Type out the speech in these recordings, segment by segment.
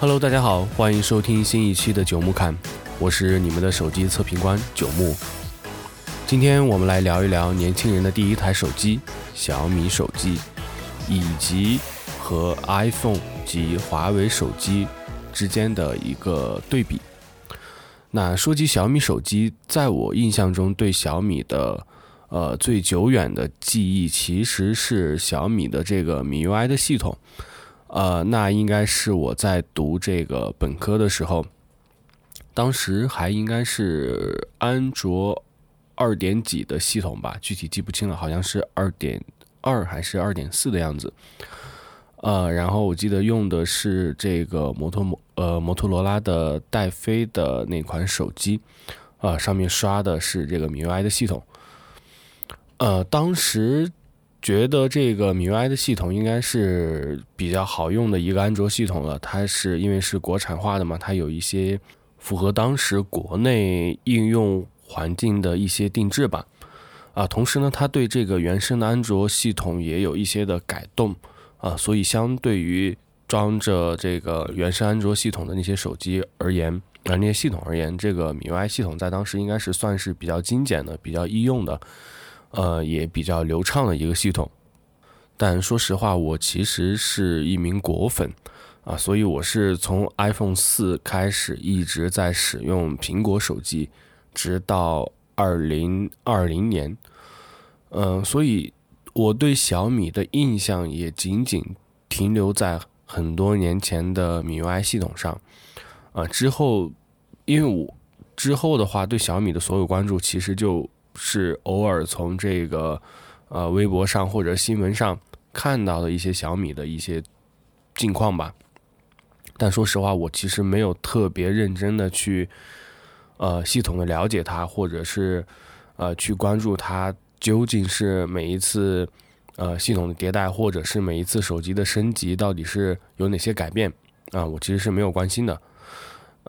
Hello，大家好，欢迎收听新一期的九木侃，我是你们的手机测评官九木。今天我们来聊一聊年轻人的第一台手机——小米手机，以及和 iPhone 及华为手机之间的一个对比。那说起小米手机，在我印象中，对小米的呃最久远的记忆其实是小米的这个 MIUI 的系统。呃，那应该是我在读这个本科的时候，当时还应该是安卓二点几的系统吧，具体记不清了，好像是二点二还是二点四的样子。呃，然后我记得用的是这个摩托摩呃摩托罗拉的戴飞的那款手机，啊，上面刷的是这个米 UI 的系统。呃，当时觉得这个米 UI 的系统应该是比较好用的一个安卓系统了，它是因为是国产化的嘛，它有一些符合当时国内应用环境的一些定制吧。啊，同时呢，它对这个原生的安卓系统也有一些的改动。啊，所以相对于装着这个原生安卓系统的那些手机而言，啊那些系统而言，这个米 UI 系统在当时应该是算是比较精简的、比较易用的，呃，也比较流畅的一个系统。但说实话，我其实是一名果粉，啊，所以我是从 iPhone 四开始一直在使用苹果手机，直到二零二零年，嗯，所以。我对小米的印象也仅仅停留在很多年前的米 UI 系统上，啊，之后，因为我之后的话对小米的所有关注，其实就是偶尔从这个呃微博上或者新闻上看到的一些小米的一些近况吧。但说实话，我其实没有特别认真的去呃系统的了解它，或者是呃去关注它。究竟是每一次，呃，系统的迭代，或者是每一次手机的升级，到底是有哪些改变啊？我其实是没有关心的。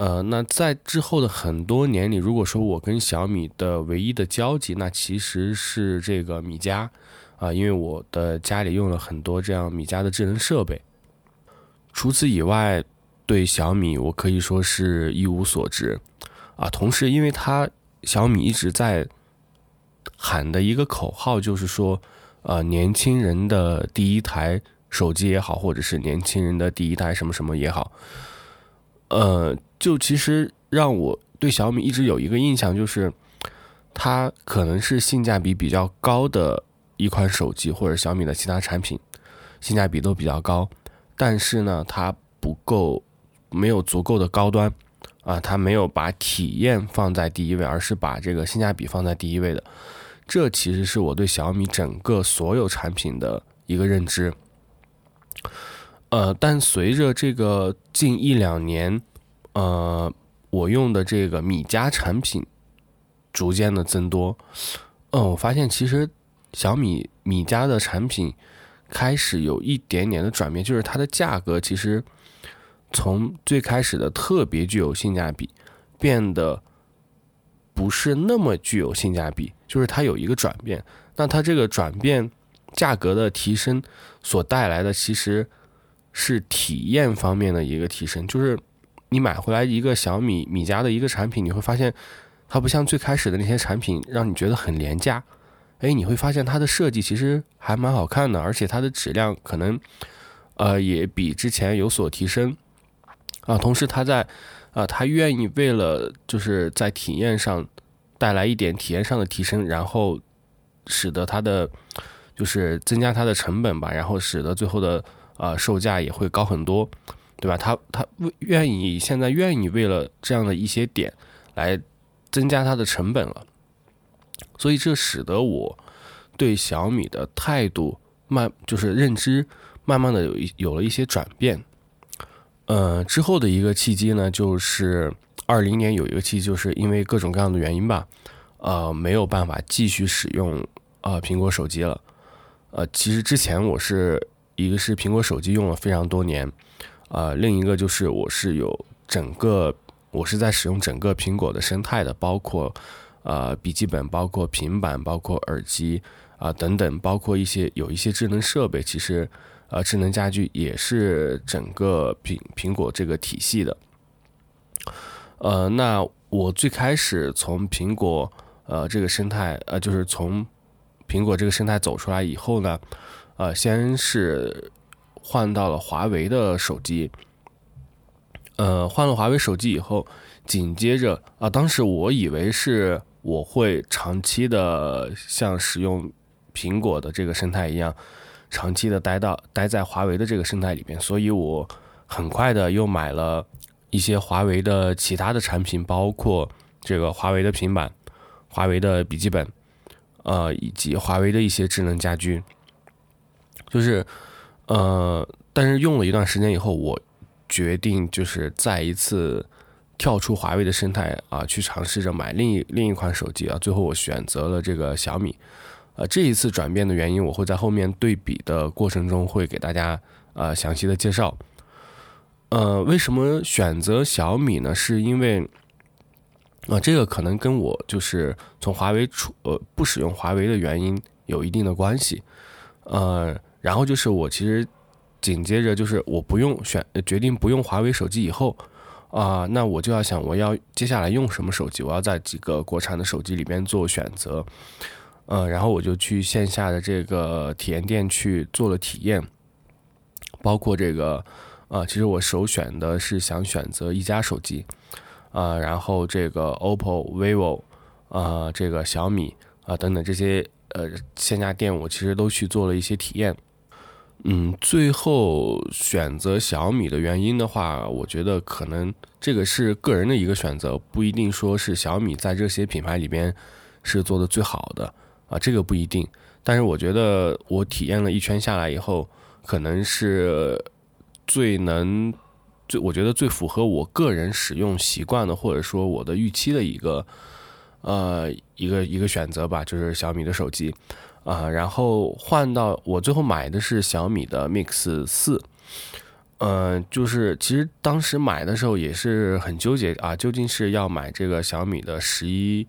呃，那在之后的很多年里，如果说我跟小米的唯一的交集，那其实是这个米家啊，因为我的家里用了很多这样米家的智能设备。除此以外，对小米我可以说是一无所知啊。同时，因为它小米一直在。喊的一个口号就是说，呃，年轻人的第一台手机也好，或者是年轻人的第一台什么什么也好，呃，就其实让我对小米一直有一个印象，就是它可能是性价比比较高的一款手机，或者小米的其他产品性价比都比较高，但是呢，它不够，没有足够的高端啊，它没有把体验放在第一位，而是把这个性价比放在第一位的。这其实是我对小米整个所有产品的一个认知，呃，但随着这个近一两年，呃，我用的这个米家产品逐渐的增多，嗯，我发现其实小米米家的产品开始有一点点的转变，就是它的价格其实从最开始的特别具有性价比，变得不是那么具有性价比。就是它有一个转变，那它这个转变价格的提升所带来的其实是体验方面的一个提升。就是你买回来一个小米米家的一个产品，你会发现它不像最开始的那些产品让你觉得很廉价。哎，你会发现它的设计其实还蛮好看的，而且它的质量可能呃也比之前有所提升啊。同时，它在啊，它愿意为了就是在体验上。带来一点体验上的提升，然后使得它的就是增加它的成本吧，然后使得最后的呃售价也会高很多，对吧？他他为愿意现在愿意为了这样的一些点来增加它的成本了，所以这使得我对小米的态度慢就是认知慢慢的有一有了一些转变。呃，之后的一个契机呢，就是。二零年有一个契机，就是因为各种各样的原因吧，呃，没有办法继续使用呃苹果手机了。呃，其实之前我是一个是苹果手机用了非常多年，呃，另一个就是我是有整个我是在使用整个苹果的生态的，包括呃笔记本、包括平板、包括耳机啊等等，包括一些有一些智能设备，其实呃智能家居也是整个苹苹果这个体系的。呃，那我最开始从苹果呃这个生态呃就是从苹果这个生态走出来以后呢，呃，先是换到了华为的手机。呃，换了华为手机以后，紧接着啊，当时我以为是我会长期的像使用苹果的这个生态一样，长期的待到待在华为的这个生态里边，所以我很快的又买了一些华为的其他的产品，包括这个华为的平板、华为的笔记本，呃，以及华为的一些智能家居，就是呃，但是用了一段时间以后，我。决定就是再一次跳出华为的生态啊，去尝试着买另一另一款手机啊。最后我选择了这个小米。呃，这一次转变的原因，我会在后面对比的过程中会给大家呃详细的介绍。呃，为什么选择小米呢？是因为啊，这个可能跟我就是从华为出呃不使用华为的原因有一定的关系。呃，然后就是我其实。紧接着就是我不用选，决定不用华为手机以后，啊，那我就要想我要接下来用什么手机，我要在几个国产的手机里边做选择，嗯，然后我就去线下的这个体验店去做了体验，包括这个，啊，其实我首选的是想选择一加手机，啊，然后这个 OPPO、vivo，啊，这个小米啊等等这些呃线下店我其实都去做了一些体验。嗯，最后选择小米的原因的话，我觉得可能这个是个人的一个选择，不一定说是小米在这些品牌里边是做的最好的啊，这个不一定。但是我觉得我体验了一圈下来以后，可能是最能最我觉得最符合我个人使用习惯的，或者说我的预期的一个呃一个一个选择吧，就是小米的手机。啊，然后换到我最后买的是小米的 Mix 四，嗯，就是其实当时买的时候也是很纠结啊，究竟是要买这个小米的十一，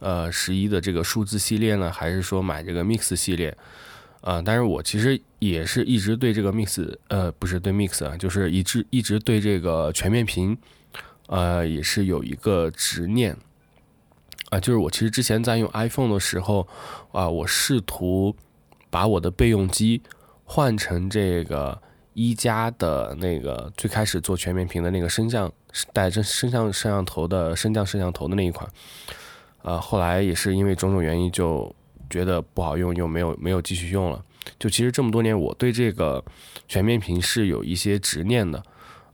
呃，十一的这个数字系列呢，还是说买这个 Mix 系列？啊，但是我其实也是一直对这个 Mix，呃，不是对 Mix 啊，就是一直一直对这个全面屏，呃，也是有一个执念。啊，就是我其实之前在用 iPhone 的时候，啊，我试图把我的备用机换成这个一加的那个最开始做全面屏的那个升降带着升降摄像头的升降摄像头的那一款，啊，后来也是因为种种原因就觉得不好用，又没有没有继续用了。就其实这么多年，我对这个全面屏是有一些执念的。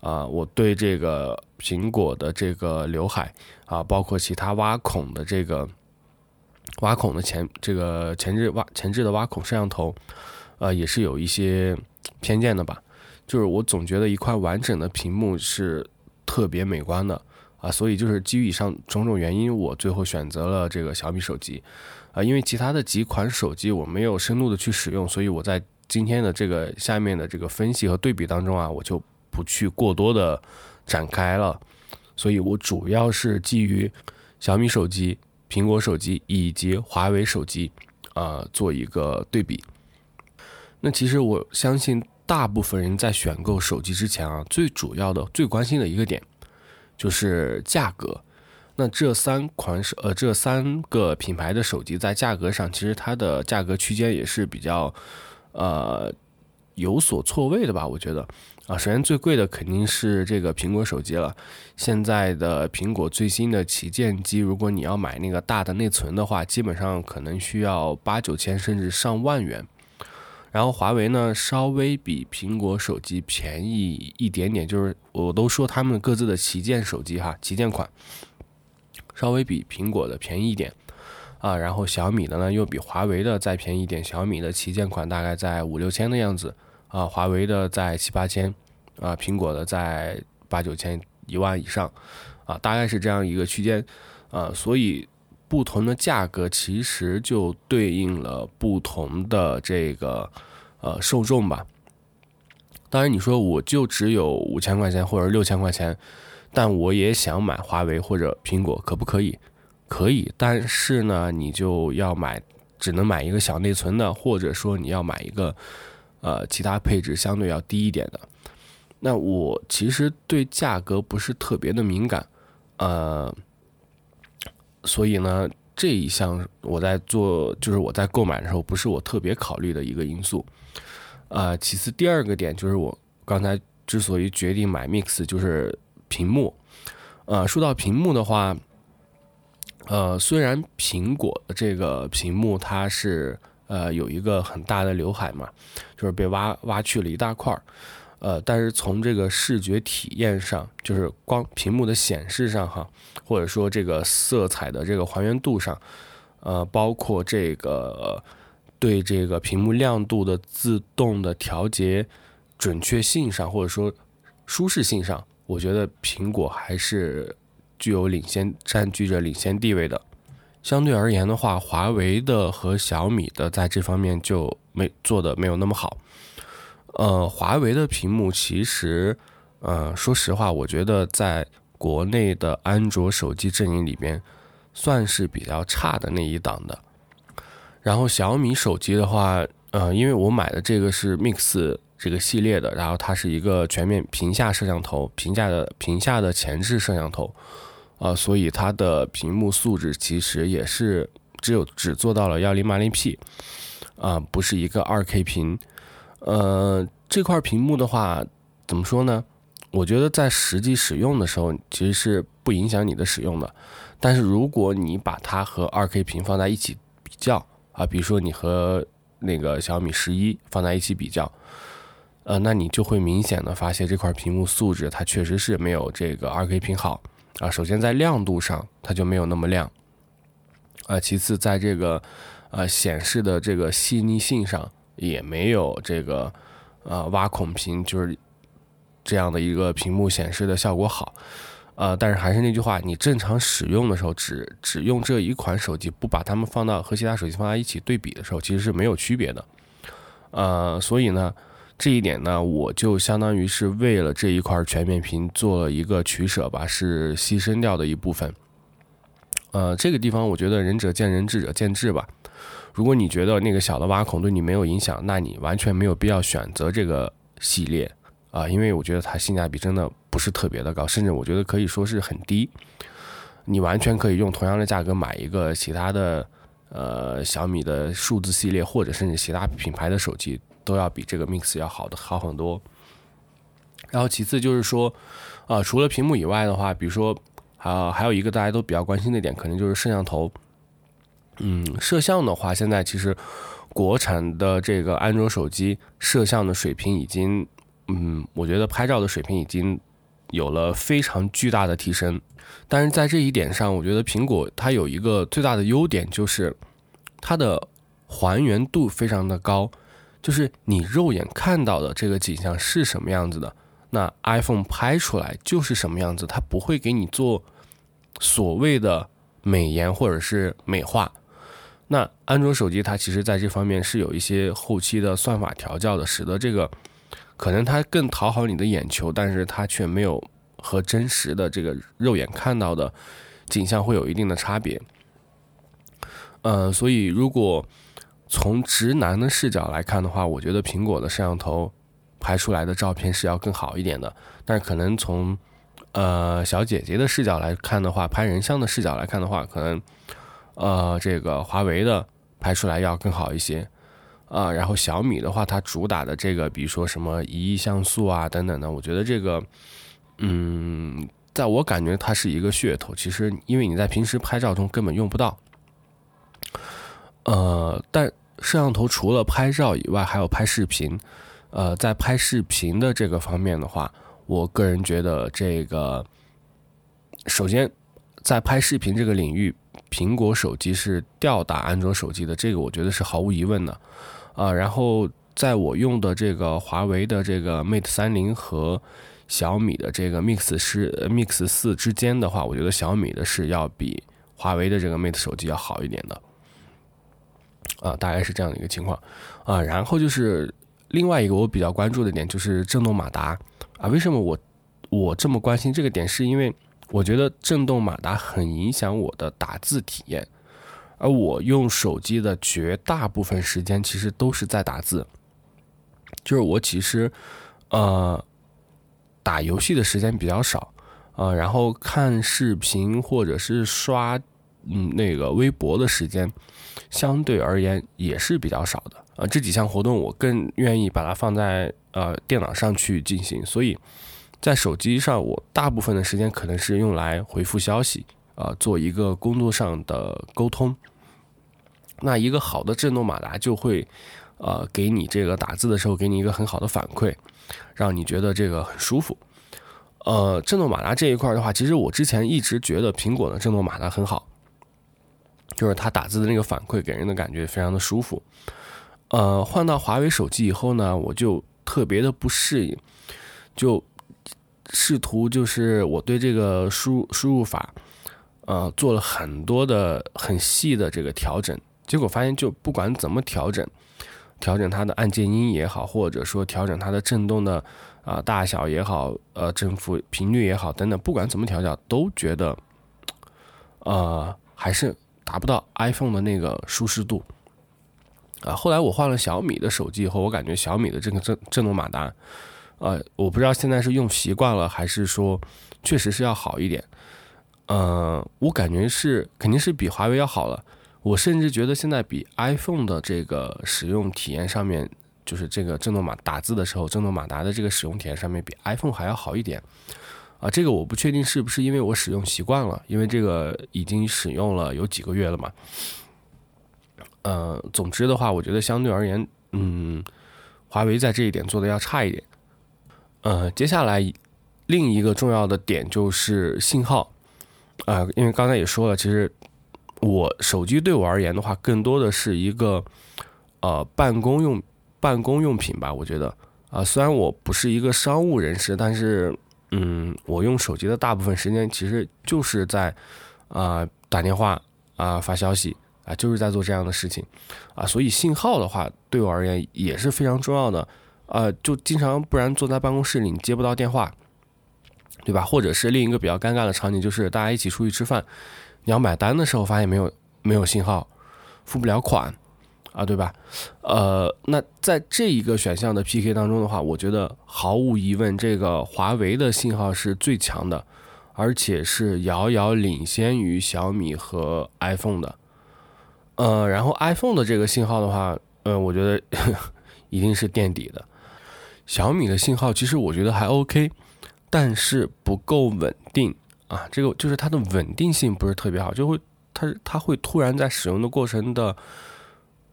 啊，我对这个苹果的这个刘海啊，包括其他挖孔的这个挖孔的前这个前置挖前置的挖孔摄像头，呃，也是有一些偏见的吧。就是我总觉得一块完整的屏幕是特别美观的啊，所以就是基于以上种种原因，我最后选择了这个小米手机啊。因为其他的几款手机我没有深入的去使用，所以我在今天的这个下面的这个分析和对比当中啊，我就。不去过多的展开了，所以我主要是基于小米手机、苹果手机以及华为手机啊做一个对比。那其实我相信大部分人在选购手机之前啊，最主要的、最关心的一个点就是价格。那这三款手呃这三个品牌的手机在价格上，其实它的价格区间也是比较呃有所错位的吧？我觉得。啊，首先最贵的肯定是这个苹果手机了。现在的苹果最新的旗舰机，如果你要买那个大的内存的话，基本上可能需要八九千甚至上万元。然后华为呢，稍微比苹果手机便宜一点点，就是我都说他们各自的旗舰手机哈，旗舰款稍微比苹果的便宜一点啊。然后小米的呢，又比华为的再便宜一点，小米的旗舰款大概在五六千的样子。啊，华为的在七八千，啊，苹果的在八九千一万以上，啊，大概是这样一个区间，啊，所以不同的价格其实就对应了不同的这个呃受众吧。当然，你说我就只有五千块钱或者六千块钱，但我也想买华为或者苹果，可不可以？可以，但是呢，你就要买，只能买一个小内存的，或者说你要买一个。呃其他配置相对要低一点的。那我其实对价格不是特别的敏感，呃，所以呢这一项我在做就是我在购买的时候不是我特别考虑的一个因素。啊，其次第二个点就是我刚才之所以决定买 Mix 就是屏幕。呃，说到屏幕的话。呃，虽然苹果的这个屏幕它是呃有一个很大的刘海嘛，就是被挖挖去了一大块儿，呃，但是从这个视觉体验上，就是光屏幕的显示上哈，或者说这个色彩的这个还原度上，呃，包括这个对这个屏幕亮度的自动的调节准确性上，或者说舒适性上，我觉得苹果还是。具有领先、占据着领先地位的，相对而言的话，华为的和小米的在这方面就没做的没有那么好。呃，华为的屏幕其实，呃，说实话，我觉得在国内的安卓手机阵营里边，算是比较差的那一档的。然后小米手机的话，呃，因为我买的这个是 Mix 这个系列的，然后它是一个全面屏下摄像头，屏下的屏下的前置摄像头。啊，所以它的屏幕素质其实也是只有只做到了幺零八零 P，啊，不是一个二 K 屏。呃，这块屏幕的话，怎么说呢？我觉得在实际使用的时候，其实是不影响你的使用的。但是如果你把它和二 K 屏放在一起比较，啊，比如说你和那个小米十一放在一起比较，呃，那你就会明显的发现这块屏幕素质它确实是没有这个二 K 屏好。啊，首先在亮度上它就没有那么亮，啊，其次在这个呃显示的这个细腻性上也没有这个呃挖孔屏就是这样的一个屏幕显示的效果好，呃，但是还是那句话，你正常使用的时候，只只用这一款手机，不把它们放到和其他手机放在一起对比的时候，其实是没有区别的，呃，所以呢。这一点呢，我就相当于是为了这一块全面屏做了一个取舍吧，是牺牲掉的一部分。呃，这个地方我觉得仁者见仁，智者见智吧。如果你觉得那个小的挖孔对你没有影响，那你完全没有必要选择这个系列啊，因为我觉得它性价比真的不是特别的高，甚至我觉得可以说是很低。你完全可以用同样的价格买一个其他的呃小米的数字系列，或者甚至其他品牌的手机。都要比这个 Mix 要好的好很多。然后其次就是说，啊，除了屏幕以外的话，比如说，啊，还有一个大家都比较关心的点，可能就是摄像头。嗯，摄像的话，现在其实国产的这个安卓手机摄像的水平已经，嗯，我觉得拍照的水平已经有了非常巨大的提升。但是在这一点上，我觉得苹果它有一个最大的优点，就是它的还原度非常的高。就是你肉眼看到的这个景象是什么样子的，那 iPhone 拍出来就是什么样子，它不会给你做所谓的美颜或者是美化。那安卓手机它其实在这方面是有一些后期的算法调教的，使得这个可能它更讨好你的眼球，但是它却没有和真实的这个肉眼看到的景象会有一定的差别。呃，所以如果从直男的视角来看的话，我觉得苹果的摄像头拍出来的照片是要更好一点的。但是可能从呃小姐姐的视角来看的话，拍人像的视角来看的话，可能呃这个华为的拍出来要更好一些啊。然后小米的话，它主打的这个，比如说什么一亿像素啊等等的，我觉得这个嗯，在我感觉它是一个噱头。其实因为你在平时拍照中根本用不到。呃，但摄像头除了拍照以外，还有拍视频。呃，在拍视频的这个方面的话，我个人觉得这个，首先在拍视频这个领域，苹果手机是吊打安卓手机的，这个我觉得是毫无疑问的。啊，然后在我用的这个华为的这个 Mate 三零和小米的这个 Mix 十 Mix 四之间的话，我觉得小米的是要比华为的这个 Mate 手机要好一点的。啊，大概是这样的一个情况，啊，然后就是另外一个我比较关注的点就是震动马达，啊，为什么我我这么关心这个点？是因为我觉得震动马达很影响我的打字体验，而我用手机的绝大部分时间其实都是在打字，就是我其实呃打游戏的时间比较少，呃，然后看视频或者是刷嗯那个微博的时间相对而言也是比较少的。呃，这几项活动我更愿意把它放在呃电脑上去进行，所以在手机上我大部分的时间可能是用来回复消息，啊，做一个工作上的沟通。那一个好的震动马达就会，呃，给你这个打字的时候给你一个很好的反馈，让你觉得这个很舒服。呃，震动马达这一块的话，其实我之前一直觉得苹果的震动马达很好，就是它打字的那个反馈给人的感觉非常的舒服。呃，换到华为手机以后呢，我就特别的不适应，就试图就是我对这个输输入法，呃，做了很多的很细的这个调整，结果发现就不管怎么调整，调整它的按键音也好，或者说调整它的震动的啊大小也好，呃振幅频率也好等等，不管怎么调教，都觉得，呃，还是达不到 iPhone 的那个舒适度。啊，后来我换了小米的手机以后，我感觉小米的这个震震动马达，呃，我不知道现在是用习惯了，还是说确实是要好一点。呃，我感觉是肯定是比华为要好了。我甚至觉得现在比 iPhone 的这个使用体验上面，就是这个震动马打字的时候，震动马达的这个使用体验上面比 iPhone 还要好一点。啊，这个我不确定是不是因为我使用习惯了，因为这个已经使用了有几个月了嘛。呃，总之的话，我觉得相对而言，嗯，华为在这一点做的要差一点。呃，接下来另一个重要的点就是信号，啊，因为刚才也说了，其实我手机对我而言的话，更多的是一个呃办公用办公用品吧。我觉得啊，虽然我不是一个商务人士，但是嗯，我用手机的大部分时间其实就是在啊打电话啊发消息。啊，就是在做这样的事情，啊，所以信号的话对我而言也是非常重要的，呃，就经常不然坐在办公室里你接不到电话，对吧？或者是另一个比较尴尬的场景就是大家一起出去吃饭，你要买单的时候发现没有没有信号，付不了款，啊，对吧？呃，那在这一个选项的 PK 当中的话，我觉得毫无疑问，这个华为的信号是最强的，而且是遥遥领先于小米和 iPhone 的。呃，然后 iPhone 的这个信号的话，呃，我觉得 一定是垫底的。小米的信号其实我觉得还 OK，但是不够稳定啊。这个就是它的稳定性不是特别好，就会它它会突然在使用的过程的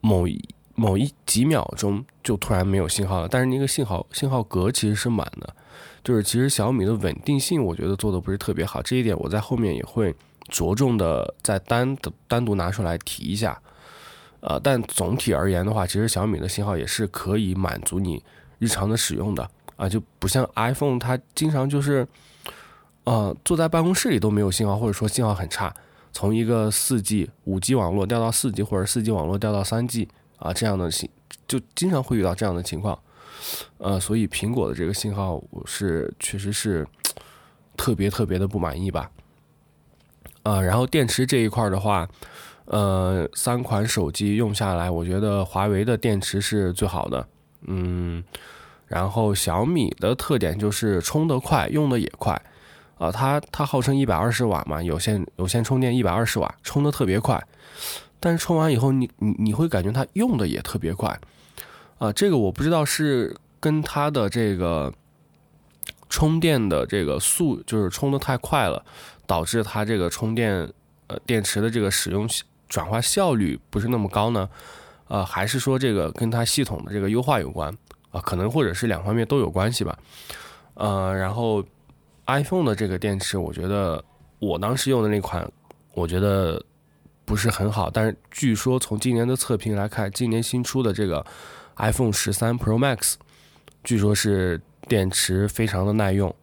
某一某一几秒钟就突然没有信号了。但是那个信号信号格其实是满的，就是其实小米的稳定性我觉得做的不是特别好。这一点我在后面也会。着重的再单的单独拿出来提一下，呃，但总体而言的话，其实小米的信号也是可以满足你日常的使用的啊，就不像 iPhone，它经常就是，呃，坐在办公室里都没有信号，或者说信号很差，从一个四 G、五 G 网络掉到四 G，或者四 G 网络掉到三 G 啊，这样的信就经常会遇到这样的情况，呃，所以苹果的这个信号我是确实是特别特别的不满意吧。呃，然后电池这一块的话，呃，三款手机用下来，我觉得华为的电池是最好的，嗯，然后小米的特点就是充得快，用的也快，啊，它它号称一百二十瓦嘛，有线有线充电一百二十瓦，充的特别快，但是充完以后你你你会感觉它用的也特别快，啊，这个我不知道是跟它的这个充电的这个速就是充的太快了。导致它这个充电，呃，电池的这个使用转化效率不是那么高呢？呃，还是说这个跟它系统的这个优化有关啊？可能或者是两方面都有关系吧。呃，然后 iPhone 的这个电池，我觉得我当时用的那款，我觉得不是很好。但是据说从今年的测评来看，今年新出的这个 iPhone 十三 Pro Max，据说是电池非常的耐用。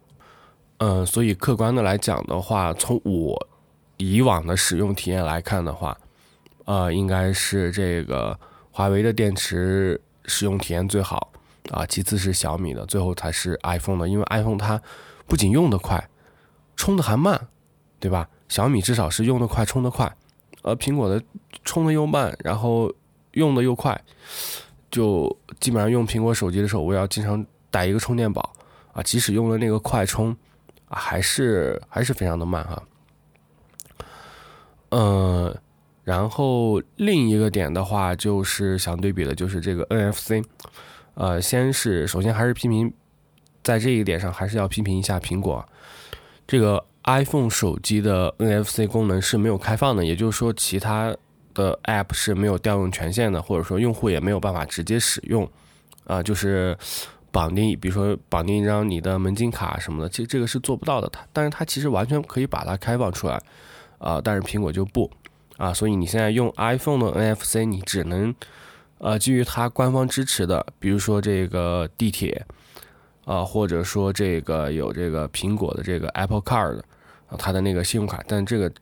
嗯，所以客观的来讲的话，从我以往的使用体验来看的话，呃，应该是这个华为的电池使用体验最好啊，其次是小米的，最后才是 iPhone 的。因为 iPhone 它不仅用的快，充的还慢，对吧？小米至少是用的快，充的快，而苹果的充的又慢，然后用的又快，就基本上用苹果手机的时候，我要经常带一个充电宝啊，即使用了那个快充啊，还是还是非常的慢哈。嗯，然后另一个点的话，就是想对比的，就是这个 NFC。呃，先是首先还是批评，在这一点上还是要批评一下苹果，这个 iPhone 手机的 NFC 功能是没有开放的，也就是说其他。的 App 是没有调用权限的，或者说用户也没有办法直接使用，啊，就是绑定，比如说绑定一张你的门禁卡什么的，其实这个是做不到的。它，但是它其实完全可以把它开放出来，啊，但是苹果就不，啊，所以你现在用 iPhone 的 NFC，你只能，呃，基于它官方支持的，比如说这个地铁，啊，或者说这个有这个苹果的这个 Apple Card，啊，它的那个信用卡，但这个，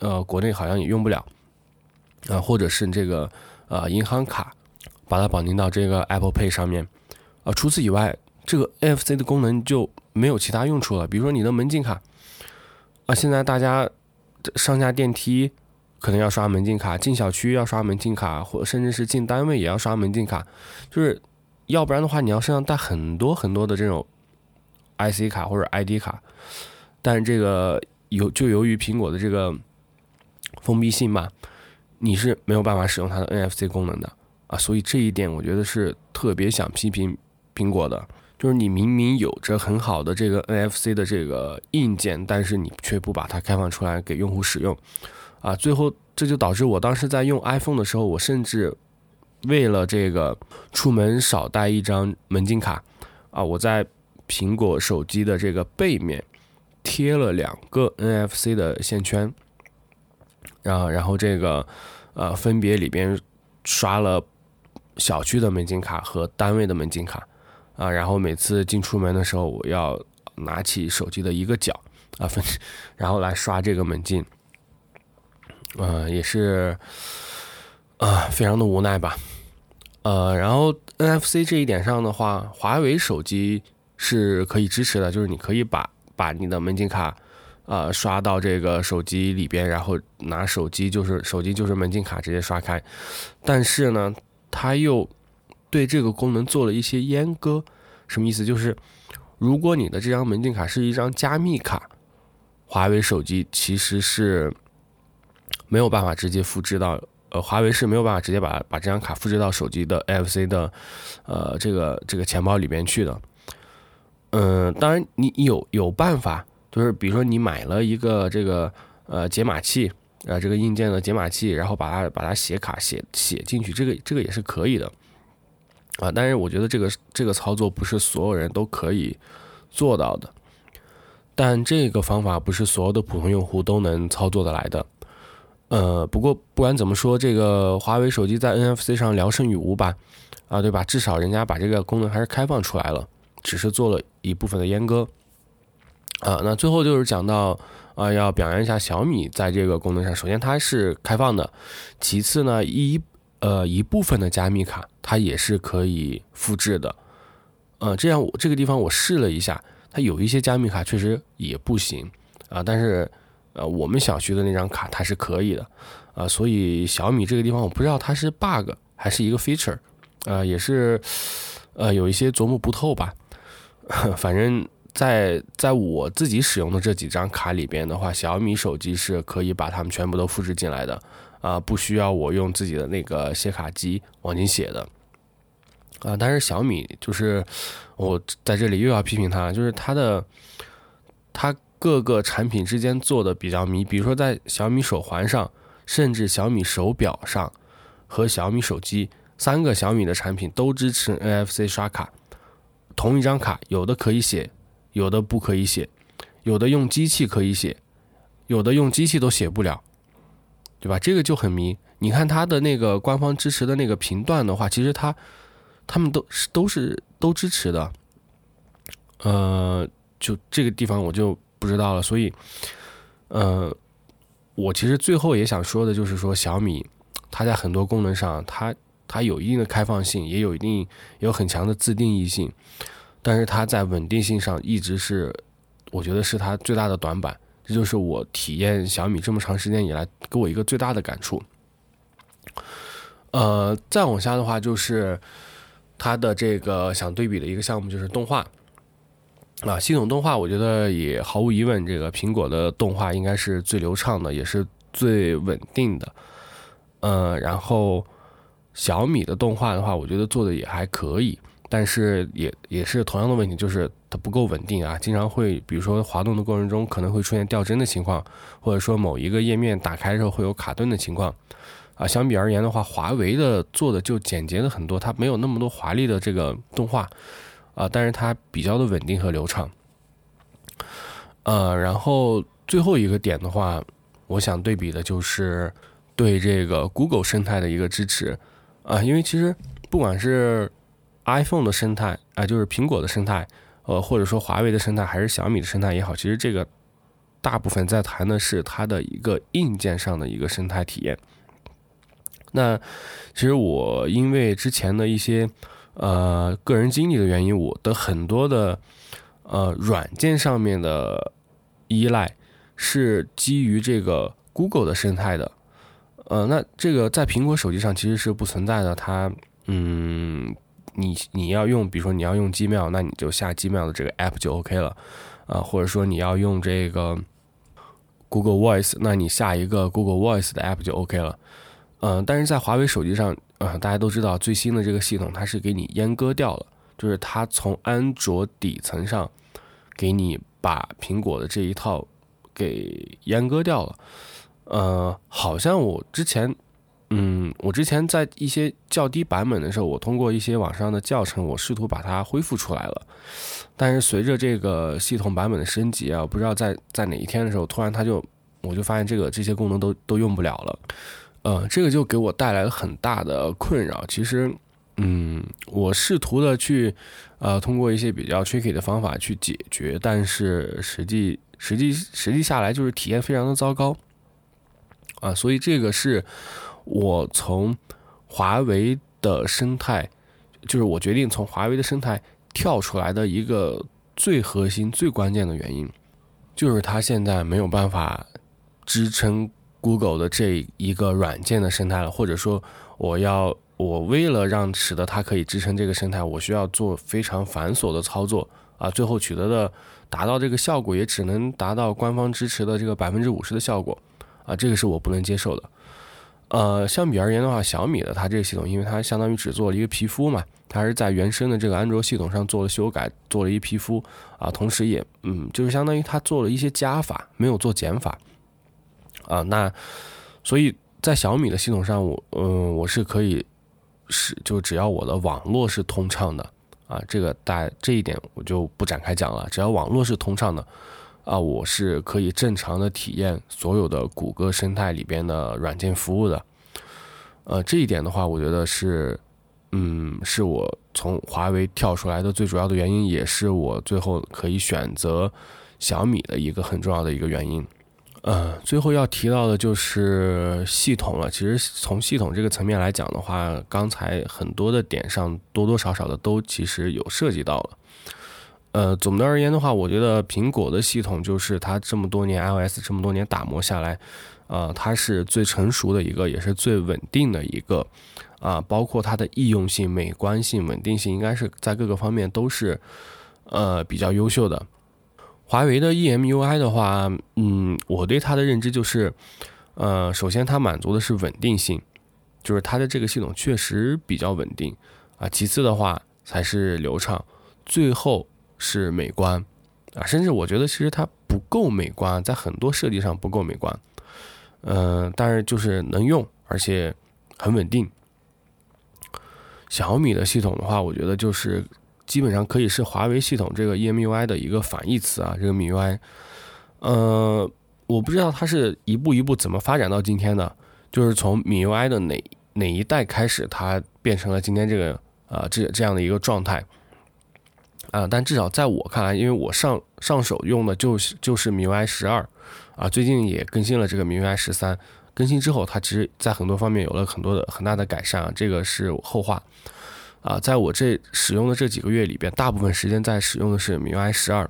呃，国内好像也用不了。啊，或者是这个呃银行卡，把它绑定到这个 Apple Pay 上面，啊，除此以外，这个 NFC 的功能就没有其他用处了。比如说你的门禁卡，啊，现在大家上下电梯可能要刷门禁卡，进小区要刷门禁卡，或甚至是进单位也要刷门禁卡，就是要不然的话，你要身上带很多很多的这种 IC 卡或者 ID 卡，但是这个由就由于苹果的这个封闭性嘛。你是没有办法使用它的 NFC 功能的啊，所以这一点我觉得是特别想批评苹果的，就是你明明有着很好的这个 NFC 的这个硬件，但是你却不把它开放出来给用户使用，啊，最后这就导致我当时在用 iPhone 的时候，我甚至为了这个出门少带一张门禁卡啊，我在苹果手机的这个背面贴了两个 NFC 的线圈，然后然后这个。呃，分别里边刷了小区的门禁卡和单位的门禁卡啊，然后每次进出门的时候，我要拿起手机的一个角啊分，然后来刷这个门禁，呃，也是啊，非常的无奈吧，呃，然后 NFC 这一点上的话，华为手机是可以支持的，就是你可以把把你的门禁卡。呃，刷到这个手机里边，然后拿手机就是手机就是门禁卡直接刷开，但是呢，它又对这个功能做了一些阉割，什么意思？就是如果你的这张门禁卡是一张加密卡，华为手机其实是没有办法直接复制到，呃，华为是没有办法直接把把这张卡复制到手机的 NFC 的，呃，这个这个钱包里边去的。嗯，当然你有有办法。就是比如说你买了一个这个呃解码器，呃这个硬件的解码器，然后把它把它写卡写写进去，这个这个也是可以的，啊，但是我觉得这个这个操作不是所有人都可以做到的，但这个方法不是所有的普通用户都能操作的来的，呃，不过不管怎么说，这个华为手机在 NFC 上聊胜于无吧，啊对吧？至少人家把这个功能还是开放出来了，只是做了一部分的阉割。啊，那最后就是讲到啊，要表扬一下小米在这个功能上，首先它是开放的，其次呢一呃一部分的加密卡它也是可以复制的，呃，这样我这个地方我试了一下，它有一些加密卡确实也不行啊，但是呃我们小区的那张卡它是可以的啊，所以小米这个地方我不知道它是 bug 还是一个 feature，啊，也是呃有一些琢磨不透吧，反正。在在我自己使用的这几张卡里边的话，小米手机是可以把它们全部都复制进来的，啊，不需要我用自己的那个写卡机往进写的，啊，但是小米就是我在这里又要批评它，就是它的它各个产品之间做的比较迷，比如说在小米手环上，甚至小米手表上和小米手机三个小米的产品都支持 NFC 刷卡，同一张卡有的可以写。有的不可以写，有的用机器可以写，有的用机器都写不了，对吧？这个就很迷。你看它的那个官方支持的那个频段的话，其实它他们都是都是都支持的。呃，就这个地方我就不知道了。所以，呃，我其实最后也想说的就是说，小米它在很多功能上，它它有一定的开放性，也有一定有很强的自定义性。但是它在稳定性上一直是，我觉得是它最大的短板。这就是我体验小米这么长时间以来给我一个最大的感触。呃，再往下的话就是它的这个想对比的一个项目就是动画啊，系统动画，我觉得也毫无疑问，这个苹果的动画应该是最流畅的，也是最稳定的。呃，然后小米的动画的话，我觉得做的也还可以。但是也也是同样的问题，就是它不够稳定啊，经常会比如说滑动的过程中可能会出现掉帧的情况，或者说某一个页面打开的时候会有卡顿的情况啊。相比而言的话，华为的做的就简洁的很多，它没有那么多华丽的这个动画啊，但是它比较的稳定和流畅。呃，然后最后一个点的话，我想对比的就是对这个 Google 生态的一个支持啊，因为其实不管是 iPhone 的生态啊，就是苹果的生态，呃，或者说华为的生态，还是小米的生态也好，其实这个大部分在谈的是它的一个硬件上的一个生态体验。那其实我因为之前的一些呃个人经历的原因，我的很多的呃软件上面的依赖是基于这个 Google 的生态的，呃，那这个在苹果手机上其实是不存在的，它嗯。你你要用，比如说你要用 Gmail，那你就下 Gmail 的这个 app 就 OK 了，啊，或者说你要用这个 Google Voice，那你下一个 Google Voice 的 app 就 OK 了，嗯，但是在华为手机上，啊，大家都知道最新的这个系统它是给你阉割掉了，就是它从安卓底层上给你把苹果的这一套给阉割掉了，呃，好像我之前。嗯，我之前在一些较低版本的时候，我通过一些网上的教程，我试图把它恢复出来了。但是随着这个系统版本的升级啊，不知道在在哪一天的时候，突然它就，我就发现这个这些功能都都用不了了。呃，这个就给我带来了很大的困扰。其实，嗯，我试图的去，呃，通过一些比较 tricky 的方法去解决，但是实际实际实际下来就是体验非常的糟糕。啊，所以这个是。我从华为的生态，就是我决定从华为的生态跳出来的一个最核心、最关键的原因，就是它现在没有办法支撑 Google 的这一个软件的生态了，或者说，我要我为了让使得它可以支撑这个生态，我需要做非常繁琐的操作啊，最后取得的达到这个效果，也只能达到官方支持的这个百分之五十的效果啊，这个是我不能接受的。呃，相比而言的话，小米的它这个系统，因为它相当于只做了一个皮肤嘛，它是在原生的这个安卓系统上做了修改，做了一皮肤啊，同时也嗯，就是相当于它做了一些加法，没有做减法啊。那所以在小米的系统上，我嗯，我是可以是就只要我的网络是通畅的啊，这个大这一点我就不展开讲了，只要网络是通畅的。啊，我是可以正常的体验所有的谷歌生态里边的软件服务的，呃，这一点的话，我觉得是，嗯，是我从华为跳出来的最主要的原因，也是我最后可以选择小米的一个很重要的一个原因。呃，最后要提到的就是系统了。其实从系统这个层面来讲的话，刚才很多的点上多多少少的都其实有涉及到了。呃，总的而言的话，我觉得苹果的系统就是它这么多年 iOS 这么多年打磨下来，呃，它是最成熟的一个，也是最稳定的一个，啊，包括它的易用性、美观性、稳定性，应该是在各个方面都是，呃，比较优秀的。华为的 EMUI 的话，嗯，我对它的认知就是，呃，首先它满足的是稳定性，就是它的这个系统确实比较稳定，啊，其次的话才是流畅，最后。是美观啊，甚至我觉得其实它不够美观，在很多设计上不够美观。嗯，但是就是能用，而且很稳定。小米的系统的话，我觉得就是基本上可以是华为系统这个 EMUI 的一个反义词啊。这个 MIUI 呃，我不知道它是一步一步怎么发展到今天的，就是从 MIUI 的哪哪一代开始，它变成了今天这个啊这这样的一个状态。啊，但至少在我看来，因为我上上手用的就是就是 MIUI 十二，啊，最近也更新了这个 MIUI 十三，更新之后，它其实在很多方面有了很多的很大的改善啊，这个是后话，啊，在我这使用的这几个月里边，大部分时间在使用的是 MIUI 十二，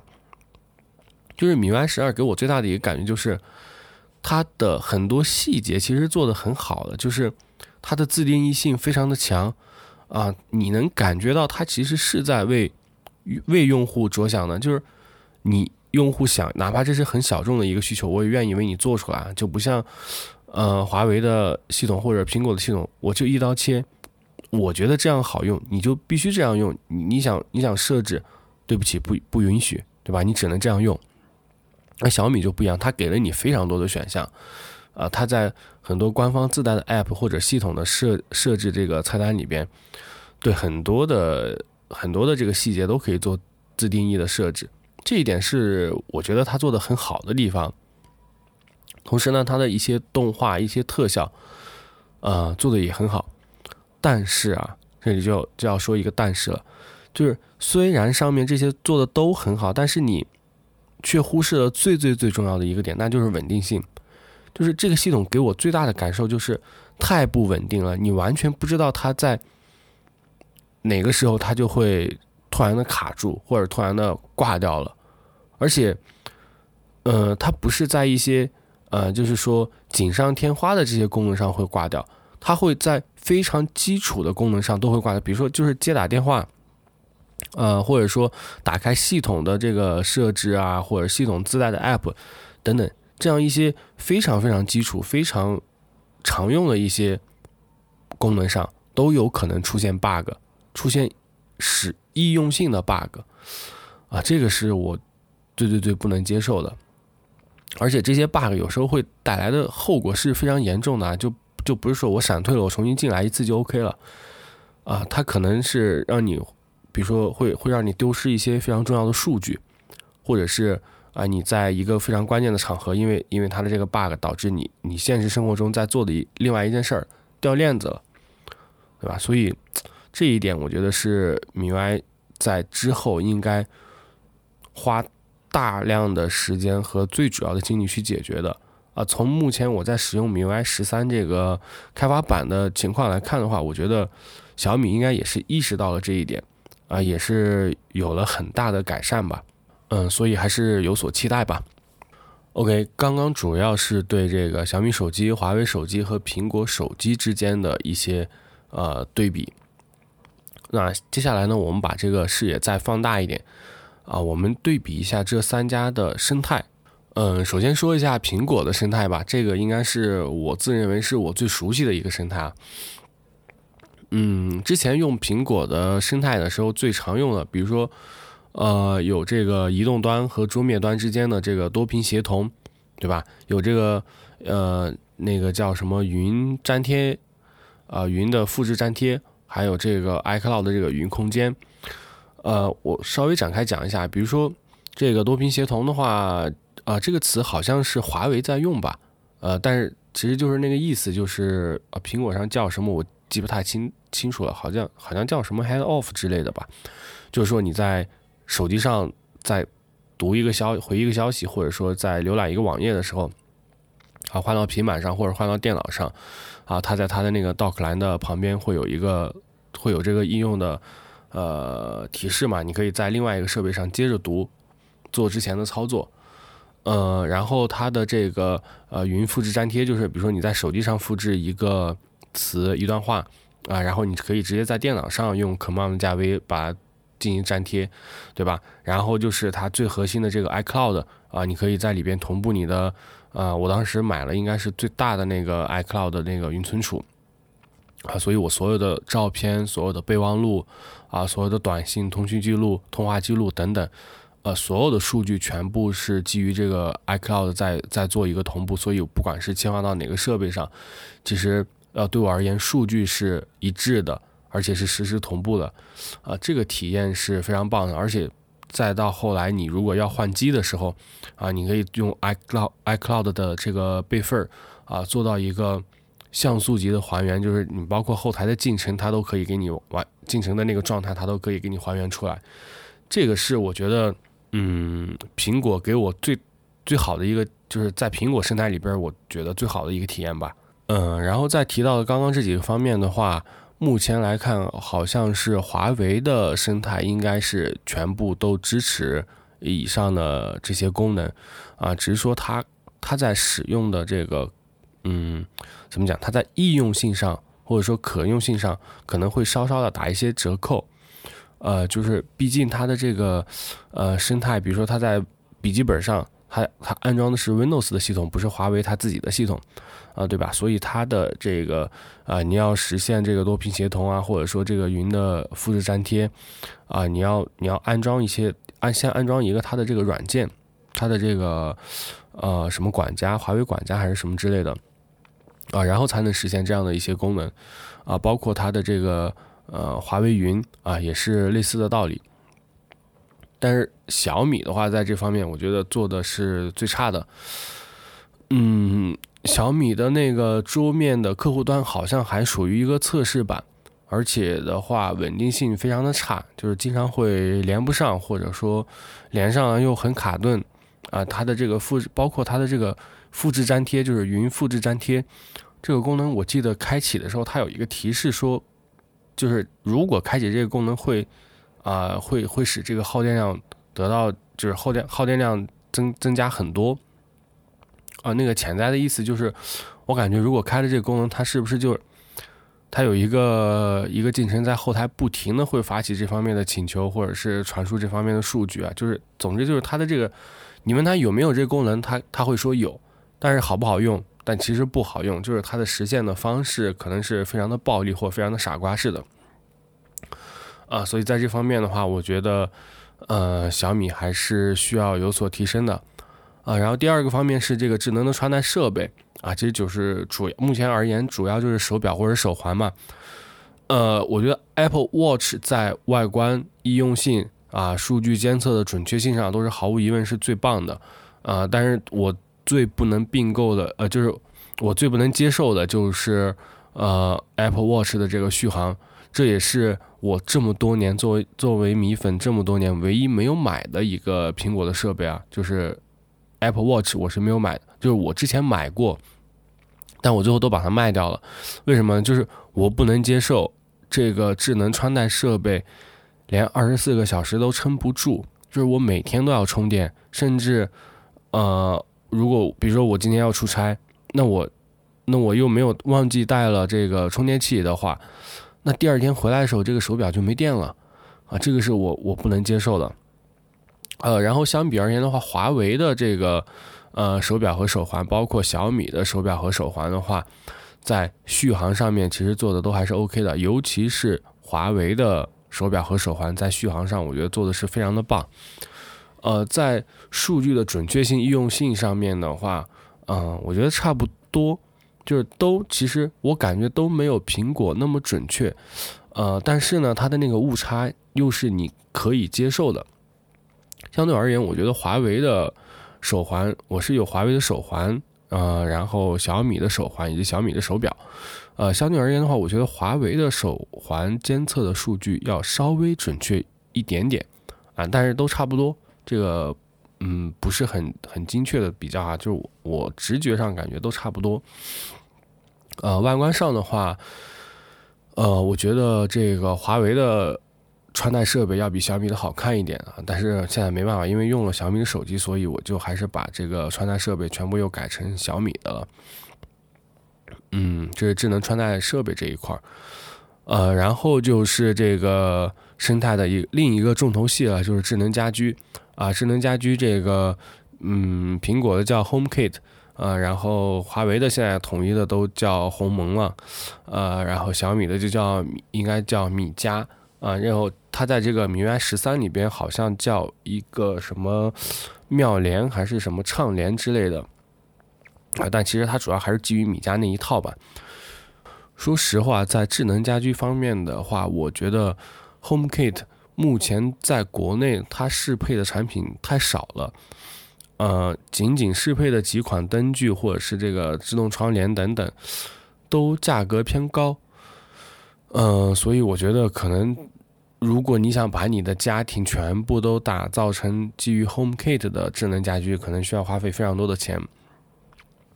就是 MIUI 十二给我最大的一个感觉就是，它的很多细节其实做的很好的，就是它的自定义性非常的强啊，你能感觉到它其实是在为为用户着想的，就是你用户想，哪怕这是很小众的一个需求，我也愿意为你做出来，就不像呃华为的系统或者苹果的系统，我就一刀切。我觉得这样好用，你就必须这样用。你想你想设置，对不起，不不允许，对吧？你只能这样用。那小米就不一样，它给了你非常多的选项，啊，它在很多官方自带的 App 或者系统的设设置这个菜单里边，对很多的很多的这个细节都可以做自定义的设置。这一点是我觉得它做的很好的地方。同时呢，它的一些动画、一些特效，呃，做的也很好。但是啊，这里就就要说一个但是了，就是虽然上面这些做的都很好，但是你却忽视了最最最重要的一个点，那就是稳定性。就是这个系统给我最大的感受就是太不稳定了，你完全不知道它在哪个时候它就会突然的卡住，或者突然的挂掉了。而且，呃，它不是在一些呃，就是说锦上添花的这些功能上会挂掉。它会在非常基础的功能上都会挂的，比如说就是接打电话，呃，或者说打开系统的这个设置啊，或者系统自带的 App 等等，这样一些非常非常基础、非常常用的一些功能上都有可能出现 bug，出现使易用性的 bug 啊，这个是我最最最不能接受的，而且这些 bug 有时候会带来的后果是非常严重的啊，就。就不是说我闪退了，我重新进来一次就 OK 了，啊，它可能是让你，比如说会会让你丢失一些非常重要的数据，或者是啊，你在一个非常关键的场合，因为因为它的这个 bug 导致你你现实生活中在做的一另外一件事儿掉链子了，对吧？所以这一点我觉得是米 UI 在之后应该花大量的时间和最主要的精力去解决的。啊，从目前我在使用 MIUI 十三这个开发版的情况来看的话，我觉得小米应该也是意识到了这一点，啊，也是有了很大的改善吧。嗯，所以还是有所期待吧。OK，刚刚主要是对这个小米手机、华为手机和苹果手机之间的一些呃对比。那接下来呢，我们把这个视野再放大一点，啊，我们对比一下这三家的生态。嗯，首先说一下苹果的生态吧，这个应该是我自认为是我最熟悉的一个生态啊。嗯，之前用苹果的生态的时候，最常用的，比如说，呃，有这个移动端和桌面端之间的这个多屏协同，对吧？有这个呃那个叫什么云粘贴，啊，云的复制粘贴，还有这个 iCloud 的这个云空间。呃，我稍微展开讲一下，比如说这个多屏协同的话。啊，这个词好像是华为在用吧？呃，但是其实就是那个意思，就是啊，苹果上叫什么我记不太清清楚了，好像好像叫什么 head off 之类的吧。就是说你在手机上在读一个消回一个消息，或者说在浏览一个网页的时候，啊，换到平板上或者换到电脑上，啊，它在它的那个 dock 栏的旁边会有一个会有这个应用的呃提示嘛？你可以在另外一个设备上接着读，做之前的操作。呃，然后它的这个呃云复制粘贴，就是比如说你在手机上复制一个词一段话啊，然后你可以直接在电脑上用 Command 加 V 把它进行粘贴，对吧？然后就是它最核心的这个 iCloud 啊，你可以在里边同步你的呃，我当时买了应该是最大的那个 iCloud 的那个云存储啊，所以我所有的照片、所有的备忘录啊、所有的短信、通讯记录、通话记录等等。呃，所有的数据全部是基于这个 iCloud 在在做一个同步，所以不管是切换到哪个设备上，其实呃对我而言，数据是一致的，而且是实时同步的，啊，这个体验是非常棒的。而且再到后来，你如果要换机的时候，啊，你可以用 iCloud iCloud 的这个备份啊，做到一个像素级的还原，就是你包括后台的进程，它都可以给你完进程的那个状态，它都可以给你还原出来。这个是我觉得。嗯，苹果给我最最好的一个，就是在苹果生态里边，我觉得最好的一个体验吧。嗯，然后再提到刚刚这几个方面的话，目前来看，好像是华为的生态应该是全部都支持以上的这些功能啊，只是说它它在使用的这个，嗯，怎么讲？它在易用性上或者说可用性上可能会稍稍的打一些折扣。呃，就是毕竟它的这个呃生态，比如说它在笔记本上，它它安装的是 Windows 的系统，不是华为它自己的系统，啊，对吧？所以它的这个啊，你要实现这个多屏协同啊，或者说这个云的复制粘贴啊，你要你要安装一些安先安装一个它的这个软件，它的这个呃什么管家，华为管家还是什么之类的啊，然后才能实现这样的一些功能啊，包括它的这个。呃，华为云啊，也是类似的道理。但是小米的话，在这方面我觉得做的是最差的。嗯，小米的那个桌面的客户端好像还属于一个测试版，而且的话稳定性非常的差，就是经常会连不上，或者说连上又很卡顿。啊，它的这个复制，包括它的这个复制粘贴，就是云复制粘贴这个功能，我记得开启的时候它有一个提示说。就是如果开启这个功能会，啊，会会使这个耗电量得到就是耗电耗电量增增加很多，啊，那个潜在的意思就是，我感觉如果开了这个功能，它是不是就它有一个一个进程在后台不停的会发起这方面的请求或者是传输这方面的数据啊？就是总之就是它的这个，你问它有没有这个功能，它它会说有，但是好不好用？但其实不好用，就是它的实现的方式可能是非常的暴力或非常的傻瓜式的，啊，所以在这方面的话，我觉得，呃，小米还是需要有所提升的，啊，然后第二个方面是这个智能的穿戴设备，啊，其实就是主目前而言主要就是手表或者手环嘛，呃，我觉得 Apple Watch 在外观、易用性啊、数据监测的准确性上都是毫无疑问是最棒的，啊，但是我。最不能并购的，呃，就是我最不能接受的，就是呃，Apple Watch 的这个续航，这也是我这么多年作为作为米粉这么多年唯一没有买的一个苹果的设备啊，就是 Apple Watch 我是没有买的，就是我之前买过，但我最后都把它卖掉了。为什么？就是我不能接受这个智能穿戴设备连二十四个小时都撑不住，就是我每天都要充电，甚至呃。如果比如说我今天要出差，那我那我又没有忘记带了这个充电器的话，那第二天回来的时候这个手表就没电了啊，这个是我我不能接受的。呃，然后相比而言的话，华为的这个呃手表和手环，包括小米的手表和手环的话，在续航上面其实做的都还是 OK 的，尤其是华为的手表和手环在续航上，我觉得做的是非常的棒。呃，在数据的准确性、易用性上面的话，嗯，我觉得差不多，就是都其实我感觉都没有苹果那么准确，呃，但是呢，它的那个误差又是你可以接受的。相对而言，我觉得华为的手环，我是有华为的手环，呃，然后小米的手环以及小米的手表，呃，相对而言的话，我觉得华为的手环监测的数据要稍微准确一点点，啊，但是都差不多。这个，嗯，不是很很精确的比较啊，就是我直觉上感觉都差不多。呃，外观上的话，呃，我觉得这个华为的穿戴设备要比小米的好看一点啊，但是现在没办法，因为用了小米的手机，所以我就还是把这个穿戴设备全部又改成小米的了。嗯，这是智能穿戴设备这一块儿，呃，然后就是这个生态的一另一个重头戏了，就是智能家居。啊，智能家居这个，嗯，苹果的叫 HomeKit，啊，然后华为的现在统一的都叫鸿蒙了，呃，然后小米的就叫应该叫米家，啊，然后它在这个米 UI 十三里边好像叫一个什么妙联还是什么畅联之类的，啊，但其实它主要还是基于米家那一套吧。说实话，在智能家居方面的话，我觉得 HomeKit。目前在国内，它适配的产品太少了，呃，仅仅适配的几款灯具或者是这个自动窗帘等等，都价格偏高，呃，所以我觉得可能，如果你想把你的家庭全部都打造成基于 HomeKit 的智能家居，可能需要花费非常多的钱，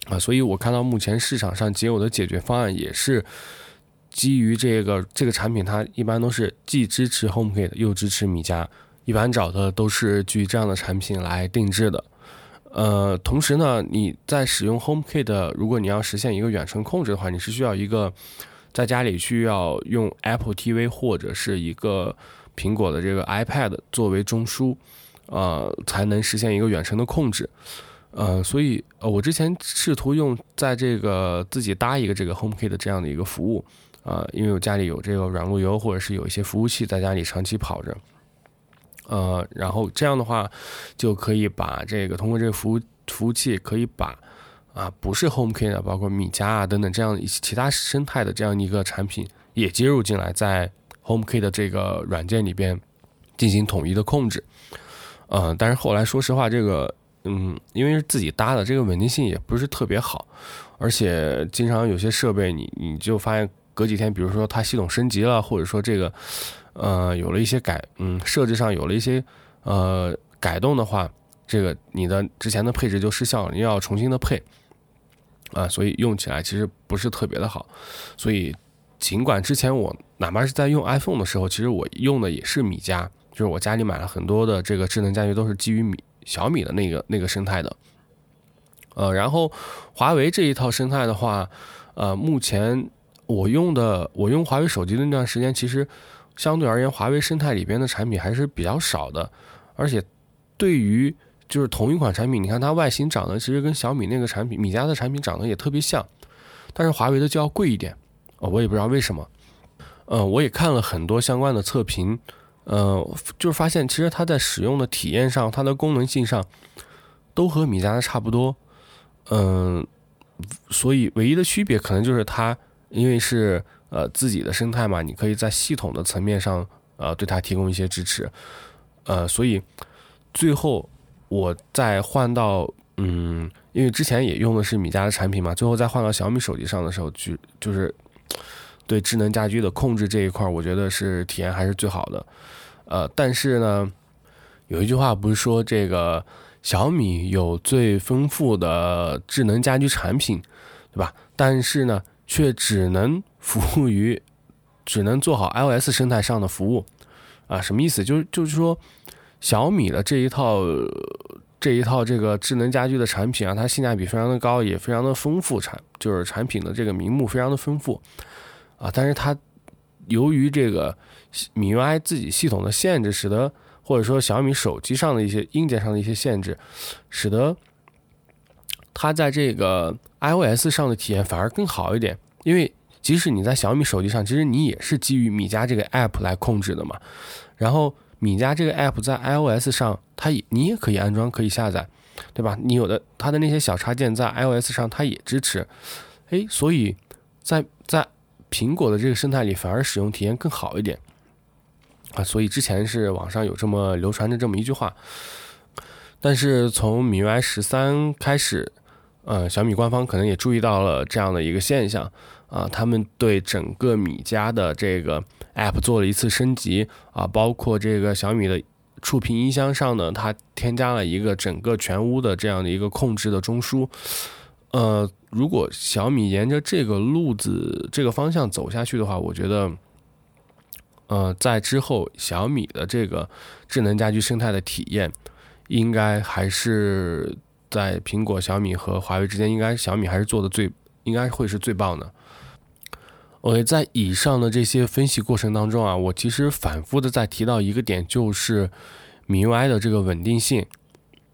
啊，所以我看到目前市场上仅有的解决方案也是。基于这个这个产品，它一般都是既支持 HomeKit 又支持米家，一般找的都是基于这样的产品来定制的。呃，同时呢，你在使用 HomeKit，如果你要实现一个远程控制的话，你是需要一个在家里需要用 Apple TV 或者是一个苹果的这个 iPad 作为中枢，呃，才能实现一个远程的控制。呃，所以呃，我之前试图用在这个自己搭一个这个 HomeKit 这样的一个服务，啊，因为我家里有这个软路由或者是有一些服务器在家里长期跑着。呃，然后这样的话，就可以把这个通过这个服务服务器，可以把啊不是 HomeKit 的，包括米家啊等等这样一些其他生态的这样一个产品也接入进来，在 HomeKit 的这个软件里边进行统一的控制。呃，但是后来说实话，这个嗯，因为是自己搭的，这个稳定性也不是特别好，而且经常有些设备你你就发现隔几天，比如说它系统升级了，或者说这个。呃，有了一些改，嗯，设置上有了一些呃改动的话，这个你的之前的配置就失效了，你要重新的配啊，所以用起来其实不是特别的好。所以尽管之前我哪怕是在用 iPhone 的时候，其实我用的也是米家，就是我家里买了很多的这个智能家居都是基于米小米的那个那个生态的。呃，然后华为这一套生态的话，呃，目前我用的我用华为手机的那段时间，其实。相对而言，华为生态里边的产品还是比较少的，而且对于就是同一款产品，你看它外形长得其实跟小米那个产品、米家的产品长得也特别像，但是华为的就要贵一点，哦，我也不知道为什么。嗯，我也看了很多相关的测评，呃，就是发现其实它在使用的体验上、它的功能性上都和米家的差不多，嗯，所以唯一的区别可能就是它因为是。呃，自己的生态嘛，你可以在系统的层面上，呃，对它提供一些支持，呃，所以最后我再换到，嗯，因为之前也用的是米家的产品嘛，最后再换到小米手机上的时候，就就是对智能家居的控制这一块，我觉得是体验还是最好的，呃，但是呢，有一句话不是说这个小米有最丰富的智能家居产品，对吧？但是呢，却只能。服务于只能做好 iOS 生态上的服务啊，什么意思？就是就是说，小米的这一套这一套这个智能家居的产品啊，它性价比非常的高，也非常的丰富，产就是产品的这个名目非常的丰富啊。但是它由于这个米 UI 自己系统的限制，使得或者说小米手机上的一些硬件上的一些限制，使得它在这个 iOS 上的体验反而更好一点，因为。即使你在小米手机上，其实你也是基于米家这个 app 来控制的嘛。然后米家这个 app 在 iOS 上，它也你也可以安装，可以下载，对吧？你有的它的那些小插件在 iOS 上它也支持。哎，所以在在苹果的这个生态里，反而使用体验更好一点啊。所以之前是网上有这么流传着这么一句话，但是从米 UI 十三开始，呃，小米官方可能也注意到了这样的一个现象。啊，他们对整个米家的这个 App 做了一次升级啊，包括这个小米的触屏音箱上呢，它添加了一个整个全屋的这样的一个控制的中枢。呃，如果小米沿着这个路子、这个方向走下去的话，我觉得，呃，在之后小米的这个智能家居生态的体验，应该还是在苹果、小米和华为之间，应该小米还是做的最，应该会是最棒的。OK，在以上的这些分析过程当中啊，我其实反复的在提到一个点，就是米 UI 的这个稳定性，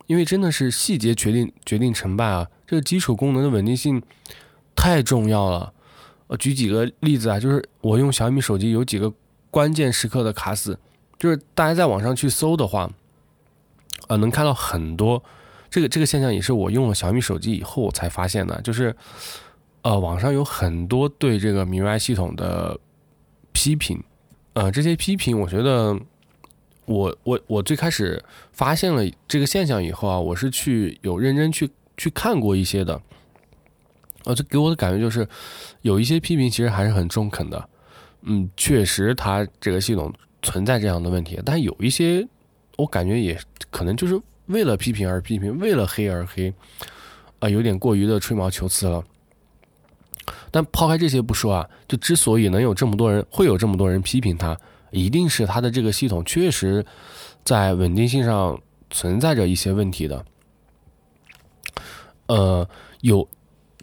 因为真的是细节决定决定成败啊，这个基础功能的稳定性太重要了。呃，举几个例子啊，就是我用小米手机有几个关键时刻的卡死，就是大家在网上去搜的话，呃，能看到很多这个这个现象，也是我用了小米手机以后我才发现的，就是。呃，网上有很多对这个 MIUI 系统的批评，呃，这些批评，我觉得，我我我最开始发现了这个现象以后啊，我是去有认真去去看过一些的，呃，这给我的感觉就是，有一些批评其实还是很中肯的，嗯，确实它这个系统存在这样的问题，但有一些我感觉也可能就是为了批评而批评，为了黑而黑，啊，有点过于的吹毛求疵了。但抛开这些不说啊，就之所以能有这么多人，会有这么多人批评他，一定是他的这个系统确实在稳定性上存在着一些问题的。呃，有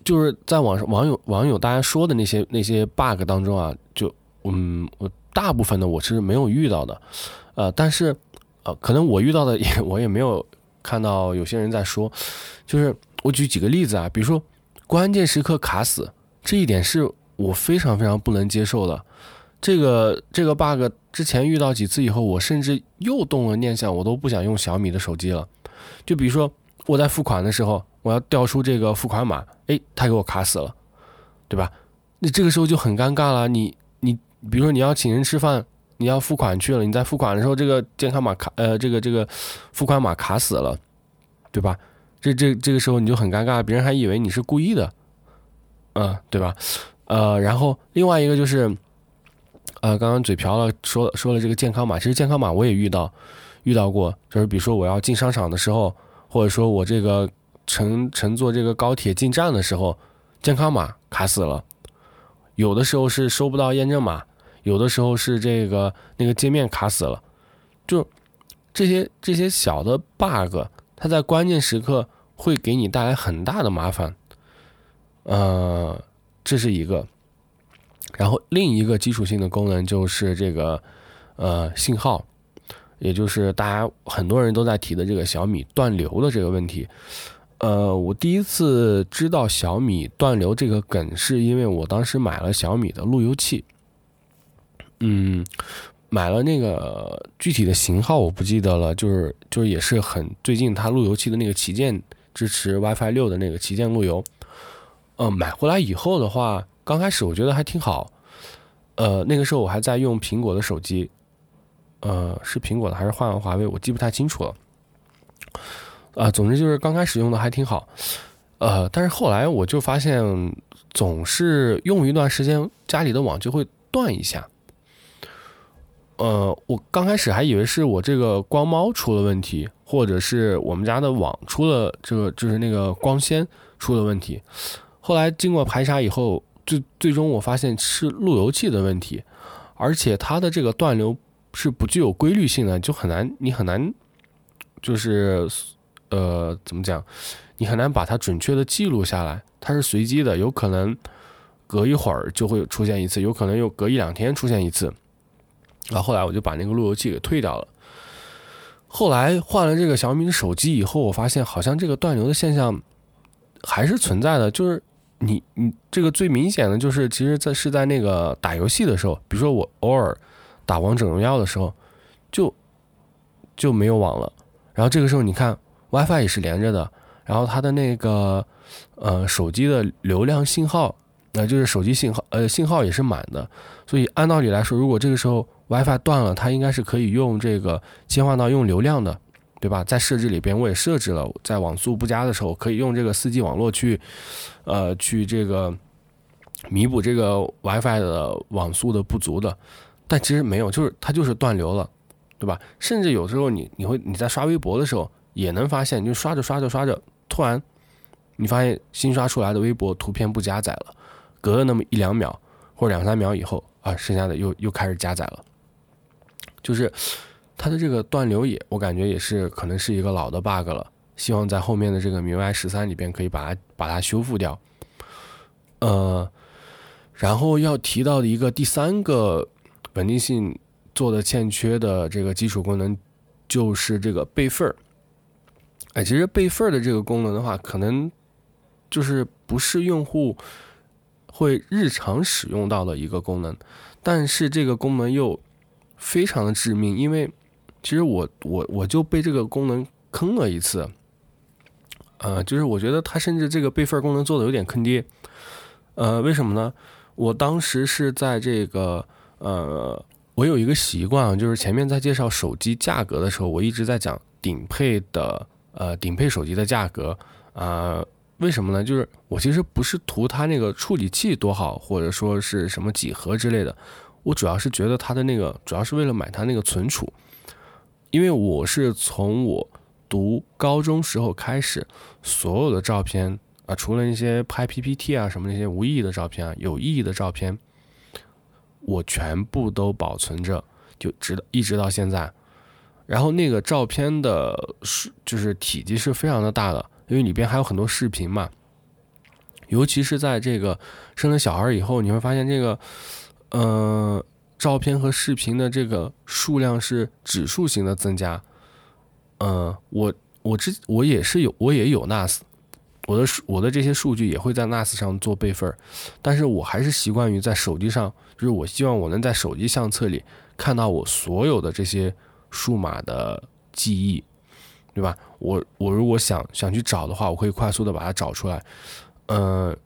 就是在网上网友网友大家说的那些那些 bug 当中啊，就嗯，我大部分的我是没有遇到的，呃，但是呃，可能我遇到的也 我也没有看到有些人在说，就是我举几个例子啊，比如说关键时刻卡死，这一点是我非常非常不能接受的。这个这个 bug 之前遇到几次以后，我甚至又动了念想，我都不想用小米的手机了。就比如说我在付款的时候，我要调出这个付款码，哎，它给我卡死了，对吧？那这个时候就很尴尬了。你你比如说你要请人吃饭，你要付款去了，你在付款的时候，这个健康码卡呃这个这个付款码卡死了，对吧？这这这个时候你就很尴尬，别人还以为你是故意的，嗯，对吧？呃，然后另外一个就是。呃，刚刚嘴瓢了，说说了这个健康码，其实健康码我也遇到，遇到过，就是比如说我要进商场的时候，或者说我这个乘乘坐这个高铁进站的时候，健康码卡死了，有的时候是收不到验证码，有的时候是这个那个界面卡死了，就这些这些小的 bug，它在关键时刻会给你带来很大的麻烦，呃，这是一个。然后另一个基础性的功能就是这个，呃，信号，也就是大家很多人都在提的这个小米断流的这个问题。呃，我第一次知道小米断流这个梗，是因为我当时买了小米的路由器。嗯，买了那个具体的型号我不记得了，就是就是也是很最近它路由器的那个旗舰支持 WiFi 六的那个旗舰路由。嗯，买回来以后的话。刚开始我觉得还挺好，呃，那个时候我还在用苹果的手机，呃，是苹果的还是换了华为，我记不太清楚了。啊，总之就是刚开始用的还挺好，呃，但是后来我就发现，总是用一段时间，家里的网就会断一下。呃，我刚开始还以为是我这个光猫出了问题，或者是我们家的网出了这个，就是那个光纤出了问题。后来经过排查以后。最最终我发现是路由器的问题，而且它的这个断流是不具有规律性的，就很难，你很难，就是呃怎么讲，你很难把它准确的记录下来，它是随机的，有可能隔一会儿就会出现一次，有可能又隔一两天出现一次。然后后来我就把那个路由器给退掉了。后来换了这个小米的手机以后，我发现好像这个断流的现象还是存在的，就是。你你这个最明显的就是，其实，在是在那个打游戏的时候，比如说我偶尔打王者荣耀的时候，就就没有网了。然后这个时候你看 WiFi 也是连着的，然后它的那个呃手机的流量信号，那就是手机信号呃信号也是满的。所以按道理来说，如果这个时候 WiFi 断了，它应该是可以用这个切换到用流量的。对吧？在设置里边，我也设置了，在网速不佳的时候，可以用这个四 G 网络去，呃，去这个弥补这个 WiFi 的网速的不足的。但其实没有，就是它就是断流了，对吧？甚至有时候你你会你在刷微博的时候也能发现，就刷着刷着刷着，突然你发现新刷出来的微博图片不加载了，隔了那么一两秒或者两三秒以后啊，剩下的又又开始加载了，就是。它的这个断流也，我感觉也是可能是一个老的 bug 了，希望在后面的这个 MIUI 十三里边可以把它把它修复掉。呃，然后要提到的一个第三个稳定性做的欠缺的这个基础功能，就是这个备份儿。哎，其实备份儿的这个功能的话，可能就是不是用户会日常使用到的一个功能，但是这个功能又非常的致命，因为。其实我我我就被这个功能坑了一次，呃，就是我觉得它甚至这个备份功能做的有点坑爹，呃，为什么呢？我当时是在这个呃，我有一个习惯，就是前面在介绍手机价格的时候，我一直在讲顶配的呃顶配手机的价格啊，为什么呢？就是我其实不是图它那个处理器多好，或者说是什么几何之类的，我主要是觉得它的那个主要是为了买它那个存储。因为我是从我读高中时候开始，所有的照片啊，除了那些拍 PPT 啊什么那些无意义的照片啊，有意义的照片，我全部都保存着，就直到一直到现在。然后那个照片的是就是体积是非常的大的，因为里边还有很多视频嘛。尤其是在这个生了小孩以后，你会发现这个，呃，照片和视频的这个数量是指数型的增加。嗯，我我之我也是有我也有 NAS，我的数我的这些数据也会在 NAS 上做备份，但是我还是习惯于在手机上，就是我希望我能在手机相册里看到我所有的这些数码的记忆，对吧？我我如果想想去找的话，我可以快速的把它找出来。呃，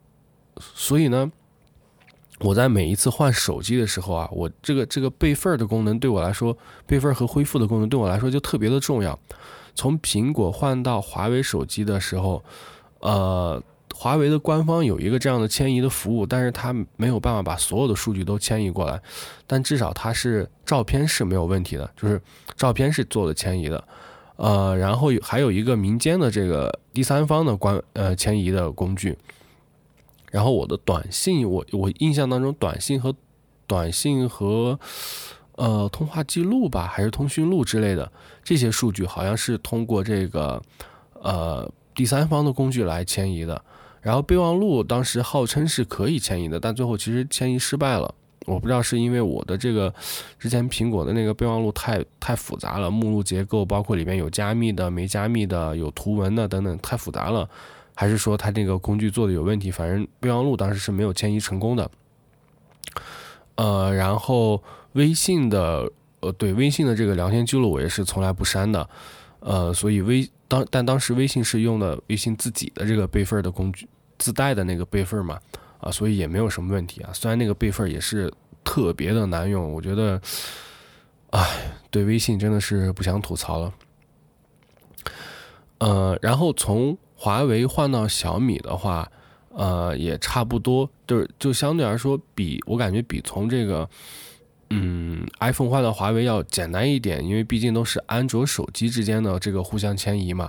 所以呢，我在每一次换手机的时候啊，我这个这个备份的功能对我来说，备份和恢复的功能对我来说就特别的重要。从苹果换到华为手机的时候，呃，华为的官方有一个这样的迁移的服务，但是它没有办法把所有的数据都迁移过来，但至少它是照片是没有问题的，就是照片是做了迁移的。呃，然后还有一个民间的这个第三方的关呃迁移的工具，然后我的短信，我我印象当中短信和短信和呃通话记录吧，还是通讯录之类的这些数据，好像是通过这个呃第三方的工具来迁移的。然后备忘录当时号称是可以迁移的，但最后其实迁移失败了。我不知道是因为我的这个之前苹果的那个备忘录太太复杂了，目录结构包括里面有加密的、没加密的、有图文的等等，太复杂了，还是说它这个工具做的有问题？反正备忘录当时是没有迁移成功的。呃，然后微信的呃对微信的这个聊天记录我也是从来不删的，呃，所以微当但当时微信是用的微信自己的这个备份的工具自带的那个备份嘛。啊，所以也没有什么问题啊。虽然那个备份也是特别的难用，我觉得，哎，对微信真的是不想吐槽了。呃，然后从华为换到小米的话，呃，也差不多，就是就相对来说，比我感觉比从这个，嗯，iPhone 换到华为要简单一点，因为毕竟都是安卓手机之间的这个互相迁移嘛。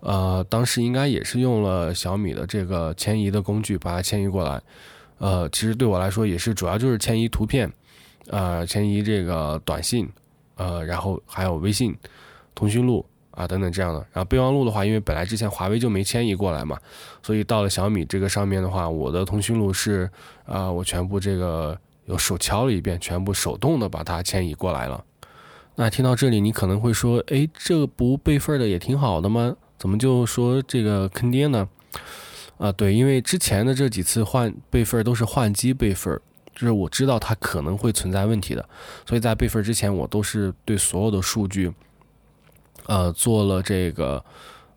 呃，当时应该也是用了小米的这个迁移的工具把它迁移过来。呃，其实对我来说也是主要就是迁移图片，呃，迁移这个短信，呃，然后还有微信、通讯录啊等等这样的。然后备忘录的话，因为本来之前华为就没迁移过来嘛，所以到了小米这个上面的话，我的通讯录是啊，我全部这个有手敲了一遍，全部手动的把它迁移过来了。那听到这里，你可能会说，哎，这不备份的也挺好的吗？怎么就说这个坑爹呢？啊，对，因为之前的这几次换备份都是换机备份，就是我知道它可能会存在问题的，所以在备份之前，我都是对所有的数据，呃，做了这个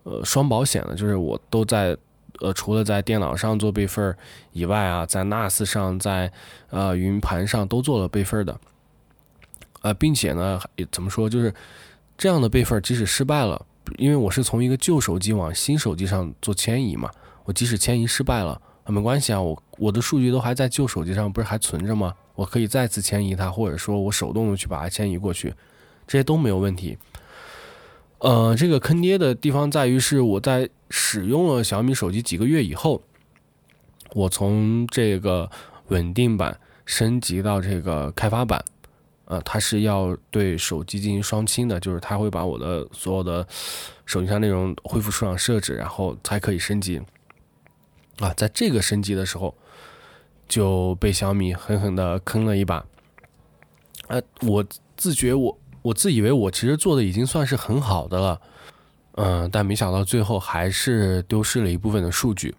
呃双保险的，就是我都在呃除了在电脑上做备份以外啊，在 NAS 上，在呃云盘上都做了备份的，呃，并且呢，怎么说，就是这样的备份，即使失败了。因为我是从一个旧手机往新手机上做迁移嘛，我即使迁移失败了，没关系啊，我我的数据都还在旧手机上，不是还存着吗？我可以再次迁移它，或者说我手动的去把它迁移过去，这些都没有问题。呃，这个坑爹的地方在于是我在使用了小米手机几个月以后，我从这个稳定版升级到这个开发版。呃，它是要对手机进行双清的，就是它会把我的所有的手机上内容恢复出厂设置，然后才可以升级。啊，在这个升级的时候就被小米狠狠的坑了一把。呃，我自觉我我自以为我其实做的已经算是很好的了，嗯，但没想到最后还是丢失了一部分的数据。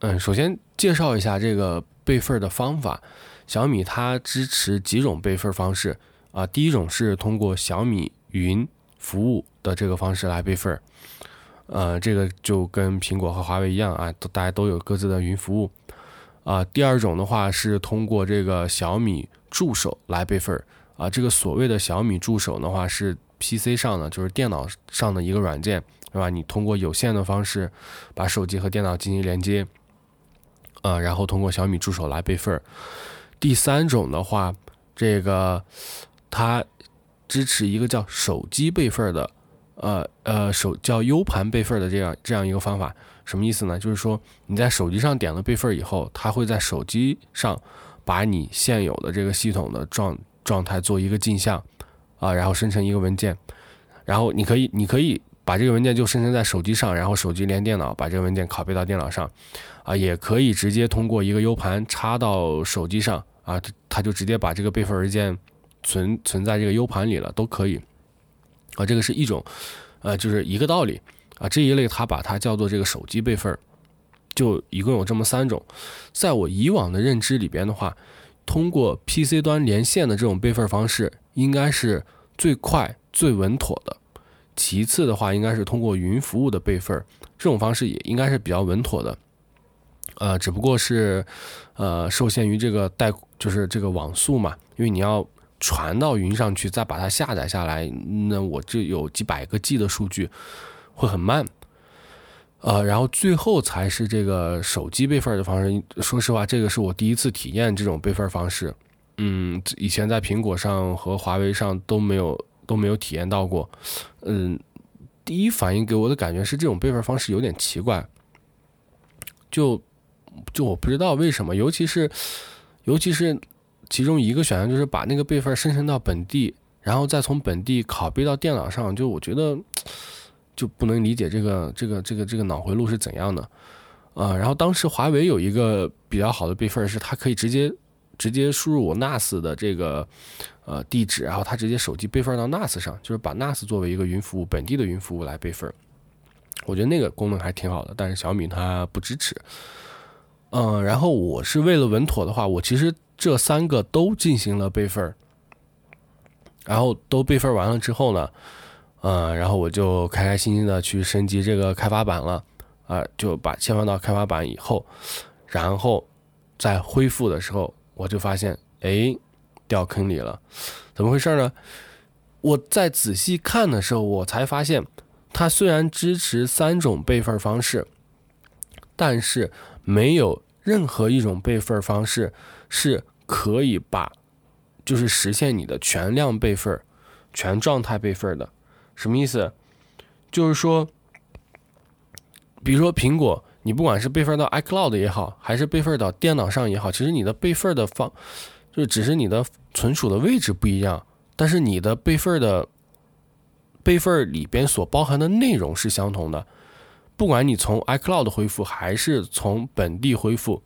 嗯，首先介绍一下这个备份的方法。小米它支持几种备份方式啊？第一种是通过小米云服务的这个方式来备份，呃，这个就跟苹果和华为一样啊，大家都有各自的云服务啊。第二种的话是通过这个小米助手来备份啊。这个所谓的小米助手的话是 PC 上的，就是电脑上的一个软件，对吧？你通过有线的方式把手机和电脑进行连接，啊，然后通过小米助手来备份。第三种的话，这个它支持一个叫手机备份的，呃呃手叫 U 盘备份的这样这样一个方法，什么意思呢？就是说你在手机上点了备份以后，它会在手机上把你现有的这个系统的状状态做一个镜像，啊，然后生成一个文件，然后你可以你可以把这个文件就生成在手机上，然后手机连电脑，把这个文件拷贝到电脑上，啊，也可以直接通过一个 U 盘插到手机上，啊，它就直接把这个备份文件存存在这个 U 盘里了，都可以，啊，这个是一种，呃，就是一个道理，啊，这一类它把它叫做这个手机备份，就一共有这么三种，在我以往的认知里边的话，通过 PC 端连线的这种备份方式，应该是最快最稳妥的。其次的话，应该是通过云服务的备份，这种方式也应该是比较稳妥的。呃，只不过是，呃，受限于这个带，就是这个网速嘛，因为你要传到云上去，再把它下载下来，那我这有几百个 G 的数据，会很慢。呃，然后最后才是这个手机备份的方式。说实话，这个是我第一次体验这种备份方式。嗯，以前在苹果上和华为上都没有。都没有体验到过，嗯，第一反应给我的感觉是这种备份方式有点奇怪，就就我不知道为什么，尤其是尤其是其中一个选项就是把那个备份生成到本地，然后再从本地拷贝到电脑上，就我觉得就不能理解这个这个这个这个脑回路是怎样的啊。然后当时华为有一个比较好的备份是它可以直接。直接输入我 NAS 的这个呃地址，然后它直接手机备份到 NAS 上，就是把 NAS 作为一个云服务，本地的云服务来备份。我觉得那个功能还挺好的，但是小米它不支持。嗯，然后我是为了稳妥的话，我其实这三个都进行了备份，然后都备份完了之后呢，嗯，然后我就开开心心的去升级这个开发版了，啊，就把切换到开发版以后，然后在恢复的时候。我就发现，哎，掉坑里了，怎么回事呢？我在仔细看的时候，我才发现，它虽然支持三种备份方式，但是没有任何一种备份方式是可以把，就是实现你的全量备份、全状态备份的。什么意思？就是说，比如说苹果。你不管是备份到 iCloud 也好，还是备份到电脑上也好，其实你的备份的方，就只是你的存储的位置不一样，但是你的备份的备份里边所包含的内容是相同的。不管你从 iCloud 恢复还是从本地恢复，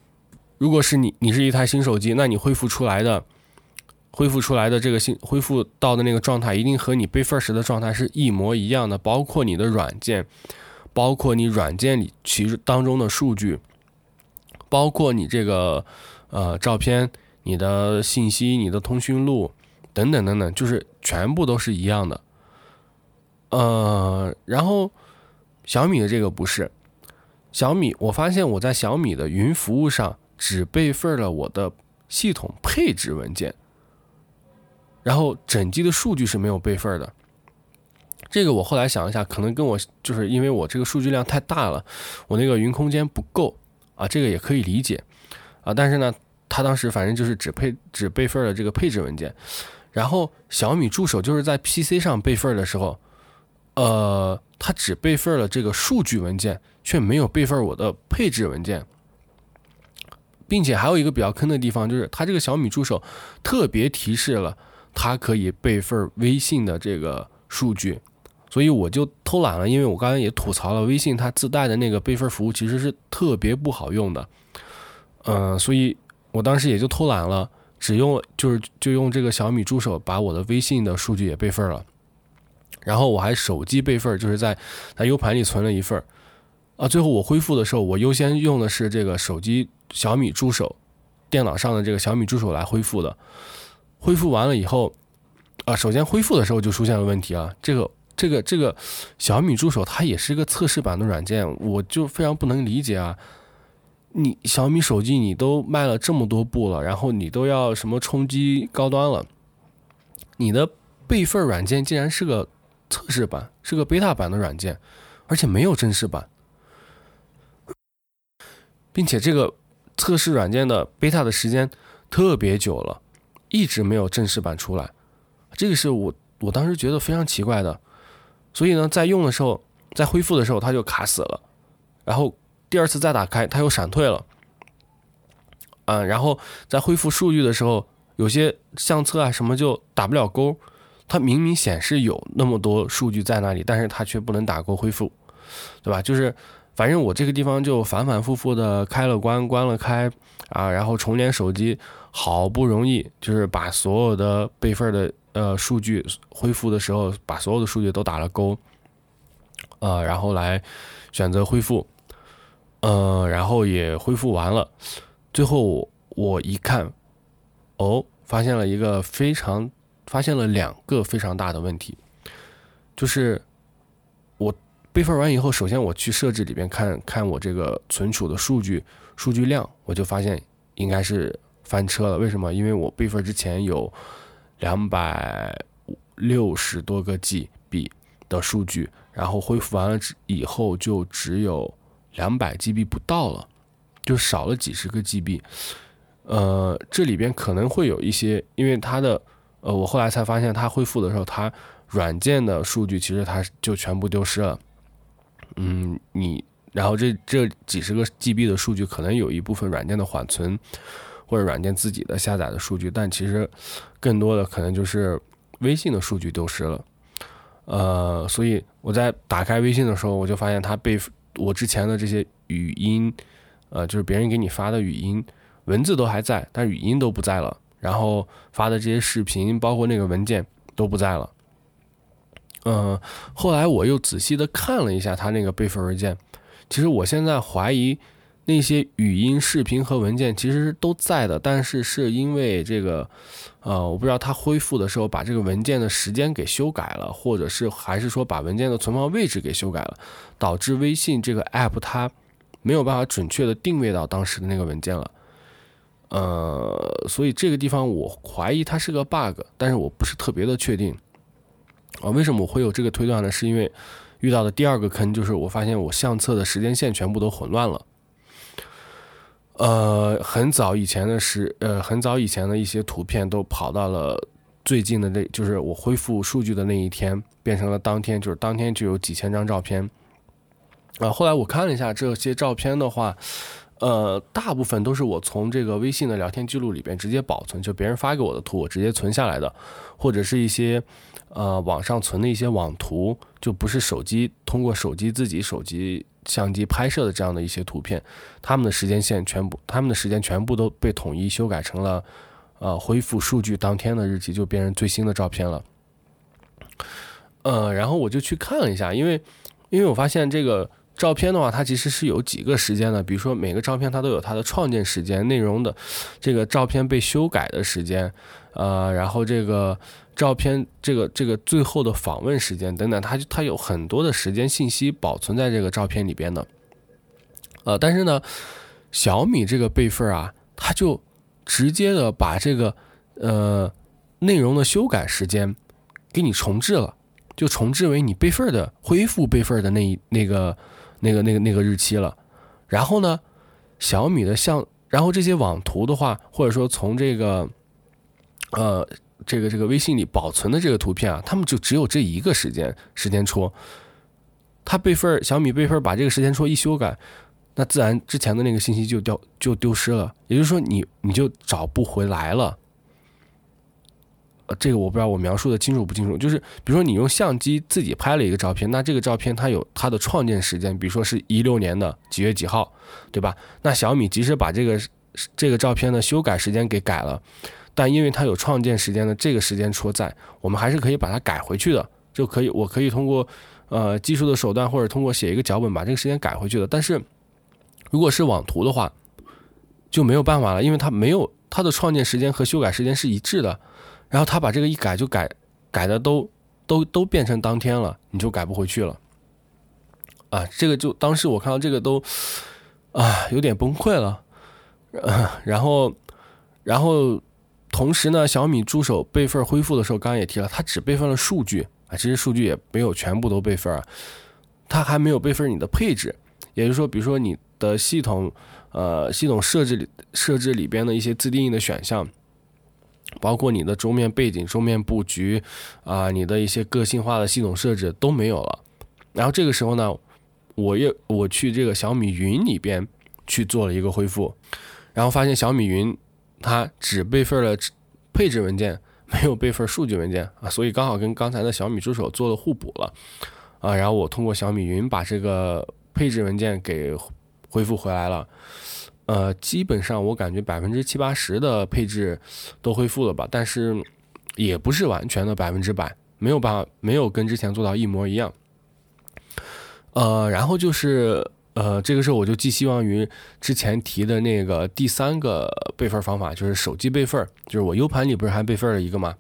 如果是你你是一台新手机，那你恢复出来的恢复出来的这个新恢复到的那个状态，一定和你备份时的状态是一模一样的，包括你的软件。包括你软件里其实当中的数据，包括你这个呃照片、你的信息、你的通讯录等等等等，就是全部都是一样的。呃，然后小米的这个不是，小米我发现我在小米的云服务上只备份了我的系统配置文件，然后整机的数据是没有备份的。这个我后来想一下，可能跟我就是因为我这个数据量太大了，我那个云空间不够啊，这个也可以理解啊。但是呢，他当时反正就是只配只备份了这个配置文件，然后小米助手就是在 PC 上备份的时候，呃，它只备份了这个数据文件，却没有备份我的配置文件，并且还有一个比较坑的地方，就是它这个小米助手特别提示了它可以备份微信的这个数据。所以我就偷懒了，因为我刚才也吐槽了，微信它自带的那个备份服务其实是特别不好用的，嗯，所以我当时也就偷懒了，只用就是就用这个小米助手把我的微信的数据也备份了，然后我还手机备份，就是在在 U 盘里存了一份啊，最后我恢复的时候，我优先用的是这个手机小米助手，电脑上的这个小米助手来恢复的，恢复完了以后，啊，首先恢复的时候就出现了问题啊，这个。这个这个小米助手它也是一个测试版的软件，我就非常不能理解啊！你小米手机你都卖了这么多部了，然后你都要什么冲击高端了，你的备份软件竟然是个测试版，是个 beta 版的软件，而且没有正式版，并且这个测试软件的 beta 的时间特别久了，一直没有正式版出来，这个是我我当时觉得非常奇怪的。所以呢，在用的时候，在恢复的时候，它就卡死了，然后第二次再打开，它又闪退了，嗯，然后在恢复数据的时候，有些相册啊什么就打不了勾，它明明显示有那么多数据在那里，但是它却不能打勾恢复，对吧？就是反正我这个地方就反反复复的开了关，关了开啊，然后重连手机，好不容易就是把所有的备份的呃数据恢复的时候，把所有的数据都打了勾，呃，然后来选择恢复，呃，然后也恢复完了，最后我一看，哦。发现了一个非常，发现了两个非常大的问题，就是我备份完以后，首先我去设置里边看看我这个存储的数据数据量，我就发现应该是翻车了。为什么？因为我备份之前有两百六十多个 GB 的数据，然后恢复完了以后就只有两百 GB 不到了，就少了几十个 GB。呃，这里边可能会有一些，因为它的，呃，我后来才发现，它恢复的时候，它软件的数据其实它就全部丢失了。嗯，你，然后这这几十个 GB 的数据，可能有一部分软件的缓存，或者软件自己的下载的数据，但其实更多的可能就是微信的数据丢失了。呃，所以我在打开微信的时候，我就发现它被我之前的这些语音，呃，就是别人给你发的语音。文字都还在，但语音都不在了。然后发的这些视频，包括那个文件都不在了。嗯，后来我又仔细的看了一下它那个备份文件，其实我现在怀疑那些语音、视频和文件其实都在的，但是是因为这个，呃，我不知道他恢复的时候把这个文件的时间给修改了，或者是还是说把文件的存放位置给修改了，导致微信这个 app 它没有办法准确的定位到当时的那个文件了。呃，所以这个地方我怀疑它是个 bug，但是我不是特别的确定。啊，为什么我会有这个推断呢？是因为遇到的第二个坑就是我发现我相册的时间线全部都混乱了。呃，很早以前的时，呃，很早以前的一些图片都跑到了最近的那，就是我恢复数据的那一天，变成了当天，就是当天就有几千张照片。啊，后来我看了一下这些照片的话。呃，大部分都是我从这个微信的聊天记录里边直接保存，就别人发给我的图，我直接存下来的，或者是一些呃网上存的一些网图，就不是手机通过手机自己手机相机拍摄的这样的一些图片，他们的时间线全部，他们的时间全部都被统一修改成了呃恢复数据当天的日期，就变成最新的照片了。呃，然后我就去看了一下，因为因为我发现这个。照片的话，它其实是有几个时间的，比如说每个照片它都有它的创建时间、内容的这个照片被修改的时间，呃，然后这个照片这个这个最后的访问时间等等，它它有很多的时间信息保存在这个照片里边的。呃，但是呢，小米这个备份啊，它就直接的把这个呃内容的修改时间给你重置了，就重置为你备份的恢复备份的那一那个。那个、那个、那个日期了，然后呢，小米的相，然后这些网图的话，或者说从这个，呃，这个这个微信里保存的这个图片啊，他们就只有这一个时间时间戳，它备份小米备份把这个时间戳一修改，那自然之前的那个信息就掉就丢失了，也就是说你你就找不回来了。呃这个我不知道我描述的清楚不清楚，就是比如说你用相机自己拍了一个照片，那这个照片它有它的创建时间，比如说是一六年的几月几号，对吧？那小米即使把这个这个照片的修改时间给改了，但因为它有创建时间的这个时间戳在，我们还是可以把它改回去的，就可以我可以通过呃技术的手段或者通过写一个脚本把这个时间改回去的。但是如果是网图的话，就没有办法了，因为它没有它的创建时间和修改时间是一致的。然后他把这个一改就改，改的都都都变成当天了，你就改不回去了。啊，这个就当时我看到这个都啊有点崩溃了。然后，然后同时呢，小米助手备份恢复的时候，刚刚也提了，它只备份了数据啊，这些数据也没有全部都备份啊，它还没有备份你的配置，也就是说，比如说你的系统呃系统设置里设置里边的一些自定义的选项。包括你的桌面背景、桌面布局，啊，你的一些个性化的系统设置都没有了。然后这个时候呢，我又我去这个小米云里边去做了一个恢复，然后发现小米云它只备份了配置文件，没有备份数据文件啊，所以刚好跟刚才的小米助手做了互补了啊。然后我通过小米云把这个配置文件给恢复回来了。呃，基本上我感觉百分之七八十的配置都恢复了吧，但是也不是完全的百分之百，没有办法，没有跟之前做到一模一样。呃，然后就是呃，这个时候我就寄希望于之前提的那个第三个备份方法，就是手机备份，就是我 U 盘里不是还备份了一个吗？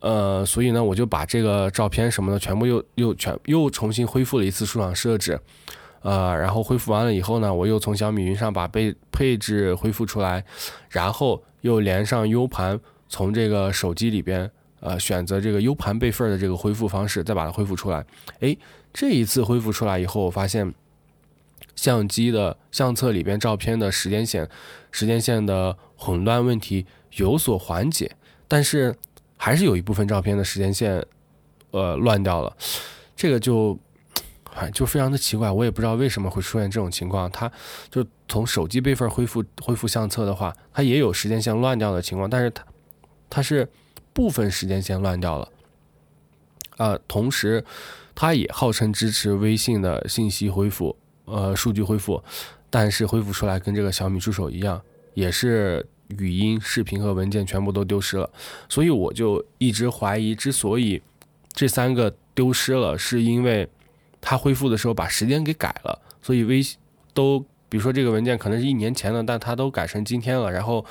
呃，所以呢，我就把这个照片什么的全部又又全又重新恢复了一次出厂设置。呃，然后恢复完了以后呢，我又从小米云上把备配置恢复出来，然后又连上 U 盘，从这个手机里边呃选择这个 U 盘备份的这个恢复方式，再把它恢复出来。哎，这一次恢复出来以后，我发现相机的相册里边照片的时间线时间线的混乱问题有所缓解，但是还是有一部分照片的时间线呃乱掉了，这个就。哎，就非常的奇怪，我也不知道为什么会出现这种情况。它就从手机备份恢复恢复相册的话，它也有时间线乱掉的情况，但是它它是部分时间线乱掉了。啊，同时它也号称支持微信的信息恢复，呃，数据恢复，但是恢复出来跟这个小米助手一样，也是语音、视频和文件全部都丢失了。所以我就一直怀疑，之所以这三个丢失了，是因为。它恢复的时候把时间给改了，所以微信都，比如说这个文件可能是一年前的，但它都改成今天了。然后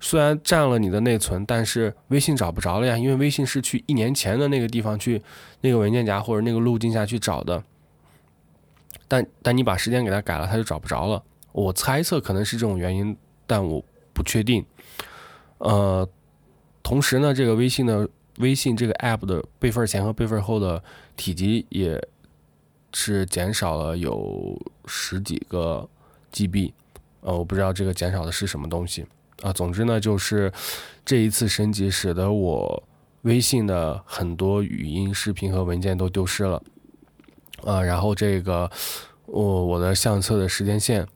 虽然占了你的内存，但是微信找不着了呀，因为微信是去一年前的那个地方去那个文件夹或者那个路径下去找的。但但你把时间给它改了，它就找不着了。我猜测可能是这种原因，但我不确定。呃，同时呢，这个微信的。微信这个 app 的备份前和备份后的体积也是减少了有十几个 GB，呃，我不知道这个减少的是什么东西啊。总之呢，就是这一次升级使得我微信的很多语音、视频和文件都丢失了，啊，然后这个我我的相册的时间线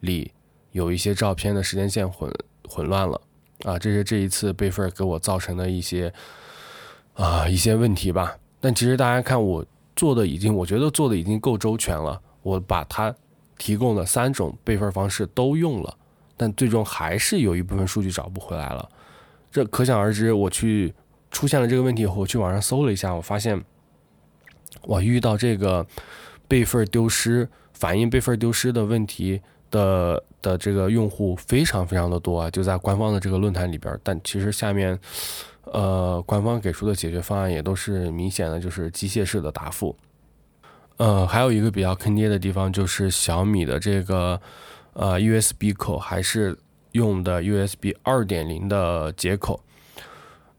里有一些照片的时间线混混乱了，啊，这是这一次备份给我造成的一些。啊，一些问题吧，但其实大家看我做的已经，我觉得做的已经够周全了。我把它提供的三种备份方式都用了，但最终还是有一部分数据找不回来了。这可想而知，我去出现了这个问题以后，我去网上搜了一下，我发现我遇到这个备份丢失、反映备份丢失的问题的的这个用户非常非常的多啊，就在官方的这个论坛里边。但其实下面。呃，官方给出的解决方案也都是明显的，就是机械式的答复。呃，还有一个比较坑爹的地方，就是小米的这个呃 USB 口还是用的 USB 二点零的接口。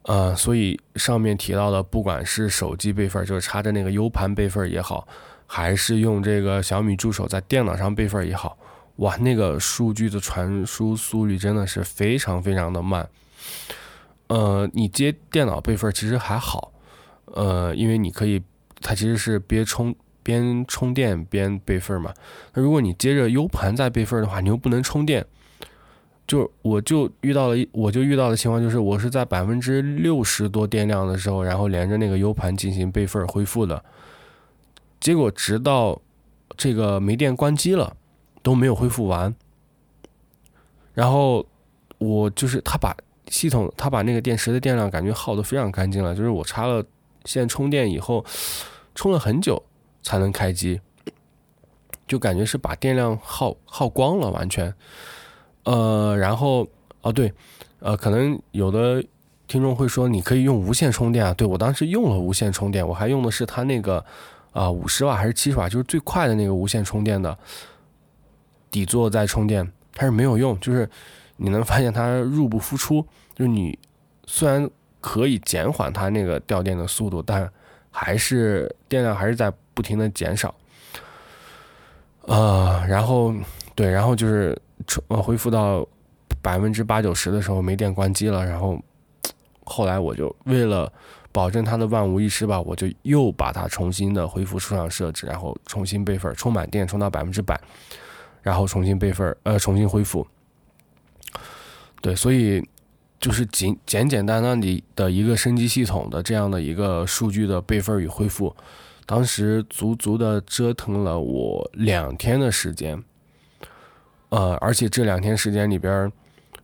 呃，所以上面提到的，不管是手机备份，就是插着那个 U 盘备份也好，还是用这个小米助手在电脑上备份也好，哇，那个数据的传输速率真的是非常非常的慢。呃，你接电脑备份其实还好，呃，因为你可以，它其实是边充边充电边备份嘛。那如果你接着 U 盘再备份的话，你又不能充电，就我就遇到了，我就遇到的情况就是，我是在百分之六十多电量的时候，然后连着那个 U 盘进行备份恢复的，结果直到这个没电关机了都没有恢复完，然后我就是他把。系统他把那个电池的电量感觉耗得非常干净了，就是我插了线充电以后，充了很久才能开机，就感觉是把电量耗耗光了完全。呃，然后哦对，呃，可能有的听众会说你可以用无线充电啊，对我当时用了无线充电，我还用的是它那个啊五十瓦还是七十瓦，就是最快的那个无线充电的底座在充电，但是没有用，就是。你能发现它入不敷出，就是你虽然可以减缓它那个掉电的速度，但还是电量还是在不停的减少。呃，然后对，然后就是呃恢复到百分之八九十的时候没电关机了，然后后来我就为了保证它的万无一失吧，我就又把它重新的恢复出厂设置，然后重新备份，充满电充到百分之百，然后重新备份呃重新恢复。对，所以就是简简简单单的的一个升级系统的这样的一个数据的备份与恢复，当时足足的折腾了我两天的时间，呃，而且这两天时间里边，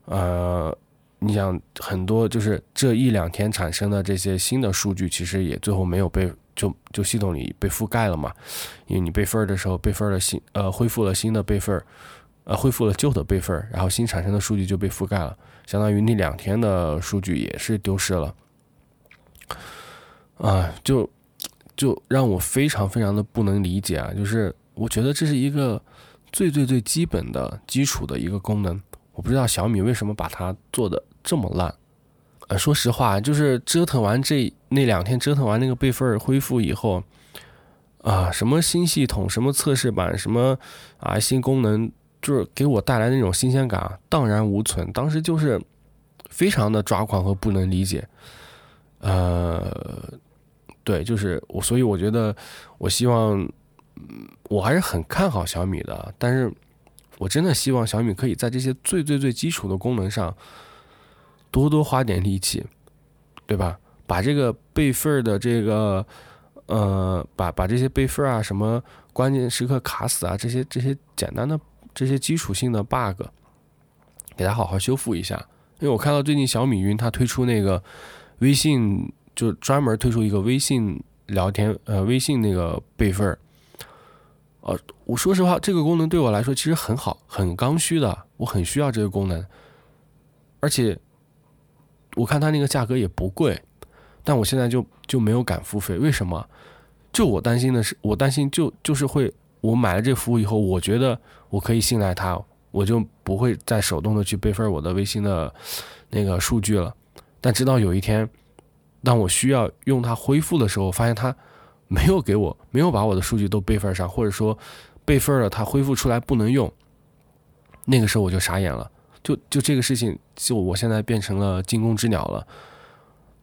呃，你想很多就是这一两天产生的这些新的数据，其实也最后没有被就就系统里被覆盖了嘛，因为你备份的时候备份了新呃恢复了新的备份。呃，恢复了旧的备份，然后新产生的数据就被覆盖了，相当于那两天的数据也是丢失了。啊，就就让我非常非常的不能理解啊！就是我觉得这是一个最最最基本的基础的一个功能，我不知道小米为什么把它做的这么烂。呃，说实话，就是折腾完这那两天，折腾完那个备份恢复以后，啊，什么新系统，什么测试版，什么啊新功能。就是给我带来那种新鲜感啊，荡然无存。当时就是非常的抓狂和不能理解。呃，对，就是我，所以我觉得，我希望，嗯我还是很看好小米的。但是我真的希望小米可以在这些最最最基础的功能上多多花点力气，对吧？把这个备份的这个，呃，把把这些备份啊，什么关键时刻卡死啊，这些这些简单的。这些基础性的 bug，给它好好修复一下。因为我看到最近小米云它推出那个微信，就专门推出一个微信聊天，呃，微信那个备份儿。呃，我说实话，这个功能对我来说其实很好，很刚需的，我很需要这个功能。而且我看它那个价格也不贵，但我现在就就没有敢付费。为什么？就我担心的是，我担心就就是会。我买了这服务以后，我觉得我可以信赖它，我就不会再手动的去备份我的微信的那个数据了。但直到有一天，当我需要用它恢复的时候，发现它没有给我，没有把我的数据都备份上，或者说备份了，它恢复出来不能用。那个时候我就傻眼了，就就这个事情，就我现在变成了惊弓之鸟了，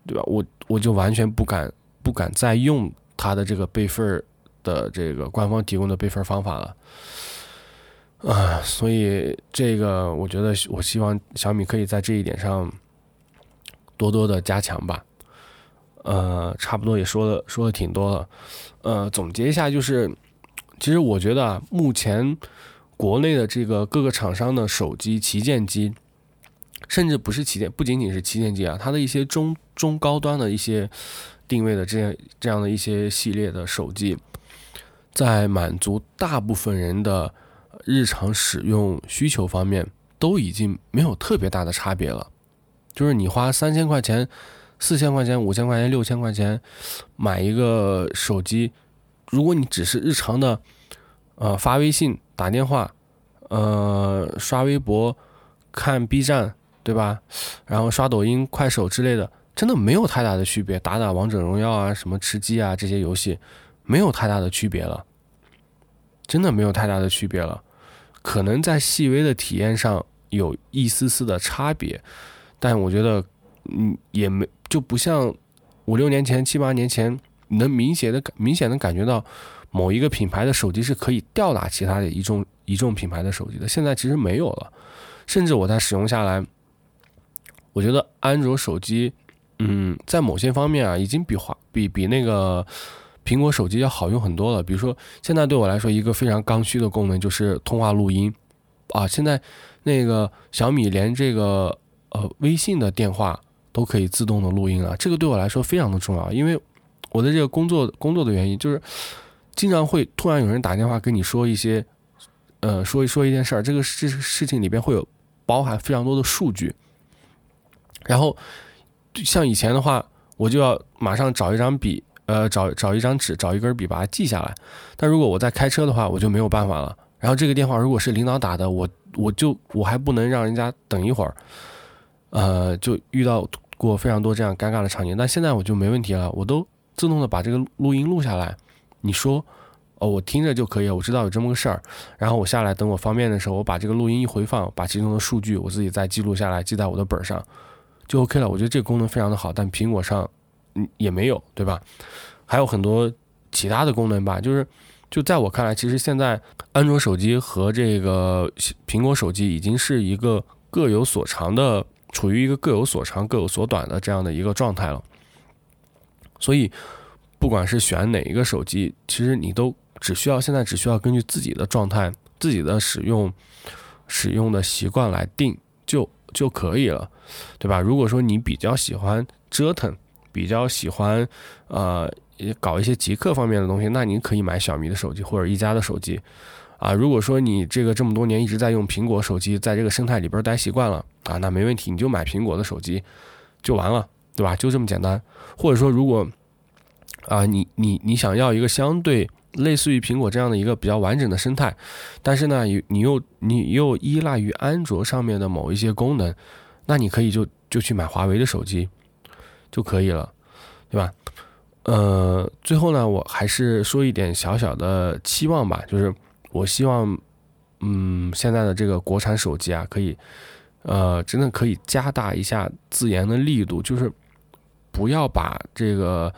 对吧？我我就完全不敢不敢再用它的这个备份。的这个官方提供的备份方法了，啊，所以这个我觉得我希望小米可以在这一点上多多的加强吧，呃，差不多也说了说的挺多了，呃，总结一下就是，其实我觉得啊，目前国内的这个各个厂商的手机旗舰机，甚至不是旗舰，不仅仅是旗舰机啊，它的一些中中高端的一些定位的这样这样的一些系列的手机。在满足大部分人的日常使用需求方面，都已经没有特别大的差别了。就是你花三千块钱、四千块钱、五千块钱、六千块钱买一个手机，如果你只是日常的，呃，发微信、打电话、呃，刷微博、看 B 站，对吧？然后刷抖音、快手之类的，真的没有太大的区别。打打王者荣耀啊，什么吃鸡啊这些游戏。没有太大的区别了，真的没有太大的区别了，可能在细微的体验上有一丝丝的差别，但我觉得，嗯，也没就不像五六年前、七八年前能明显的、明显的感觉到某一个品牌的手机是可以吊打其他的一众一众品牌的手机的。现在其实没有了，甚至我在使用下来，我觉得安卓手机，嗯，在某些方面啊，已经比华比比那个。苹果手机要好用很多了，比如说现在对我来说一个非常刚需的功能就是通话录音，啊，现在那个小米连这个呃微信的电话都可以自动的录音了，这个对我来说非常的重要，因为我的这个工作工作的原因，就是经常会突然有人打电话跟你说一些，呃，说一说一件事儿，这个事事情里边会有包含非常多的数据，然后像以前的话，我就要马上找一张笔。呃，找找一张纸，找一根笔，把它记下来。但如果我在开车的话，我就没有办法了。然后这个电话如果是领导打的，我我就我还不能让人家等一会儿。呃，就遇到过非常多这样尴尬的场景。但现在我就没问题了，我都自动的把这个录音录下来。你说，哦，我听着就可以了，我知道有这么个事儿。然后我下来等我方便的时候，我把这个录音一回放，把其中的数据我自己再记录下来，记在我的本上，就 OK 了。我觉得这个功能非常的好，但苹果上。嗯，也没有，对吧？还有很多其他的功能吧。就是，就在我看来，其实现在安卓手机和这个苹果手机已经是一个各有所长的处于一个各有所长、各有所短的这样的一个状态了。所以，不管是选哪一个手机，其实你都只需要现在只需要根据自己的状态、自己的使用使用的习惯来定就就可以了，对吧？如果说你比较喜欢折腾，比较喜欢呃搞一些极客方面的东西，那你可以买小米的手机或者一加的手机啊。如果说你这个这么多年一直在用苹果手机，在这个生态里边待习惯了啊，那没问题，你就买苹果的手机就完了。对吧？就这么简单。或者说，如果啊，你你你想要一个相对类似于苹果这样的一个比较完整的生态，但是呢，你你又你又依赖于安卓上面的某一些功能，那你可以就就去买华为的手机就可以了，对吧？呃，最后呢，我还是说一点小小的期望吧，就是我希望，嗯，现在的这个国产手机啊，可以，呃，真的可以加大一下自研的力度，就是。不要把这个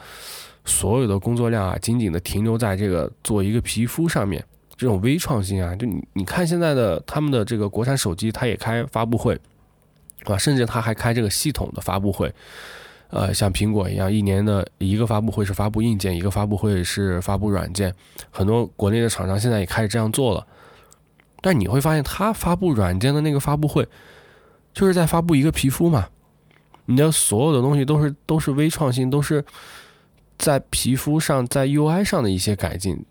所有的工作量啊，仅仅的停留在这个做一个皮肤上面，这种微创新啊，就你你看现在的他们的这个国产手机，它也开发布会，啊，甚至它还开这个系统的发布会，呃，像苹果一样，一年的一个发布会是发布硬件，一个发布会是发布软件，很多国内的厂商现在也开始这样做了，但你会发现，它发布软件的那个发布会，就是在发布一个皮肤嘛。你的所有的东西都是都是微创新，都是在皮肤上、在 UI 上的一些改进，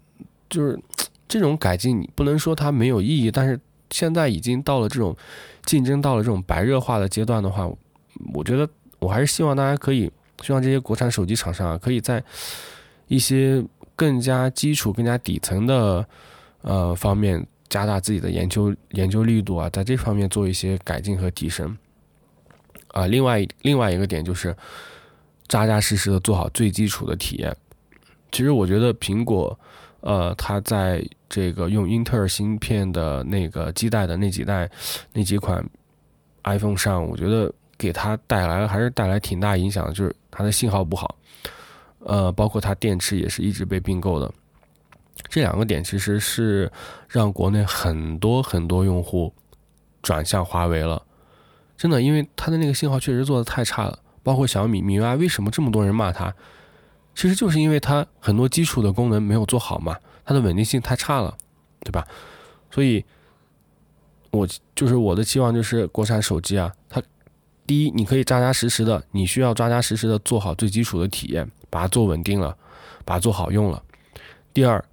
就是 这种改进，你不能说它没有意义。但是现在已经到了这种竞争到了这种白热化的阶段的话，我觉得我还是希望大家可以，希望这些国产手机厂商啊，可以在一些更加基础、更加底层的呃方面加大自己的研究研究力度啊，在这方面做一些改进和提升。啊，另外另外一个点就是，扎扎实实的做好最基础的体验。其实我觉得苹果，呃，它在这个用英特尔芯片的那个基带的那几代那几款 iPhone 上，我觉得给它带来还是带来挺大影响的，就是它的信号不好，呃，包括它电池也是一直被并购的。这两个点其实是让国内很多很多用户转向华为了。真的，因为它的那个信号确实做的太差了，包括小米米 UI 为什么这么多人骂它，其实就是因为它很多基础的功能没有做好嘛，它的稳定性太差了，对吧？所以，我就是我的期望就是国产手机啊，它第一你可以扎扎实实的，你需要扎扎实实的做好最基础的体验，把它做稳定了，把它做好用了。第二，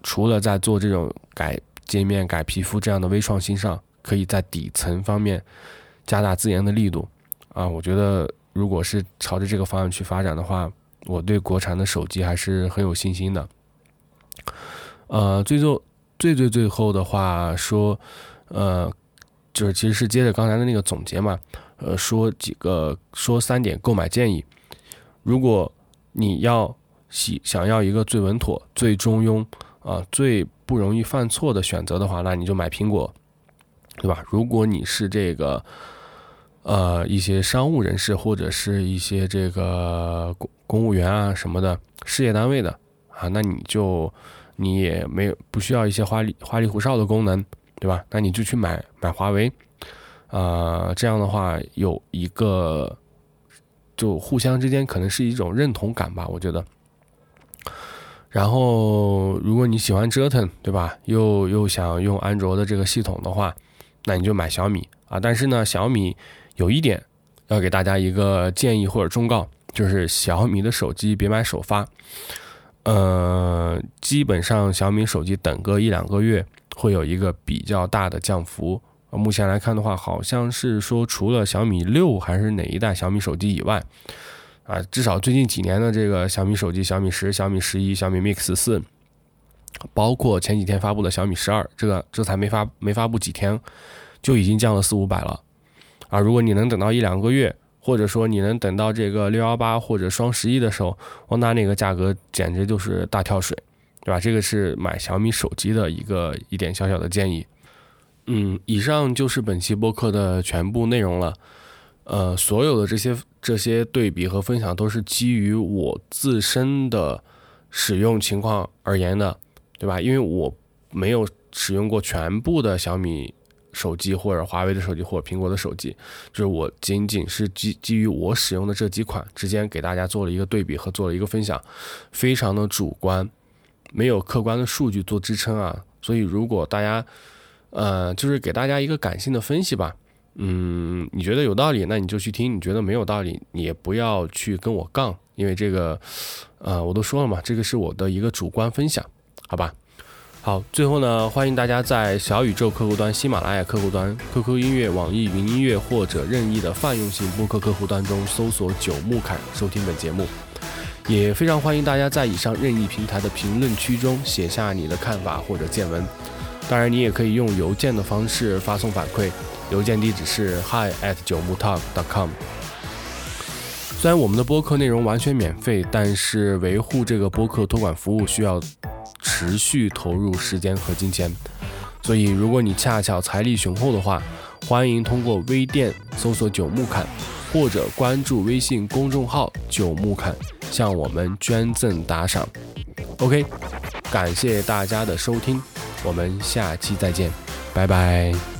除了在做这种改界面、改皮肤这样的微创新上，可以在底层方面。加大自研的力度啊！我觉得，如果是朝着这个方向去发展的话，我对国产的手机还是很有信心的。呃，最后最最最后的话说，呃，就是其实是接着刚才的那个总结嘛，呃，说几个说三点购买建议。如果你要喜想要一个最稳妥、最中庸啊、最不容易犯错的选择的话，那你就买苹果，对吧？如果你是这个。呃，一些商务人士或者是一些这个公公务员啊什么的事业单位的啊，那你就你也没有不需要一些花里花里胡哨的功能，对吧？那你就去买买华为，啊，这样的话有一个就互相之间可能是一种认同感吧，我觉得。然后如果你喜欢折腾，对吧？又又想用安卓的这个系统的话，那你就买小米啊。但是呢，小米。有一点要给大家一个建议或者忠告，就是小米的手机别买首发，呃，基本上小米手机等个一两个月会有一个比较大的降幅。目前来看的话，好像是说除了小米六还是哪一代小米手机以外，啊，至少最近几年的这个小米手机，小米十、小米十一、小米 Mix 四，包括前几天发布的小米十二，这个这才没发没发布几天，就已经降了四五百了。啊，如果你能等到一两个月，或者说你能等到这个六幺八或者双十一的时候，我拿那个价格简直就是大跳水，对吧？这个是买小米手机的一个一点小小的建议。嗯，以上就是本期播客的全部内容了。呃，所有的这些这些对比和分享都是基于我自身的使用情况而言的，对吧？因为我没有使用过全部的小米。手机或者华为的手机或者苹果的手机，就是我仅仅是基基于我使用的这几款之间给大家做了一个对比和做了一个分享，非常的主观，没有客观的数据做支撑啊。所以如果大家，呃，就是给大家一个感性的分析吧，嗯，你觉得有道理，那你就去听；你觉得没有道理，你也不要去跟我杠，因为这个，呃，我都说了嘛，这个是我的一个主观分享，好吧？好，最后呢，欢迎大家在小宇宙客户端、喜马拉雅客户端、QQ 音乐、网易云音乐或者任意的泛用型播客客户端中搜索“九木侃”收听本节目。也非常欢迎大家在以上任意平台的评论区中写下你的看法或者见闻。当然，你也可以用邮件的方式发送反馈，邮件地址是 hi at 九木 talk dot com。虽然我们的播客内容完全免费，但是维护这个播客托管服务需要。持续投入时间和金钱，所以如果你恰巧财力雄厚的话，欢迎通过微店搜索“九木侃”，或者关注微信公众号“九木侃”，向我们捐赠打赏。OK，感谢大家的收听，我们下期再见，拜拜。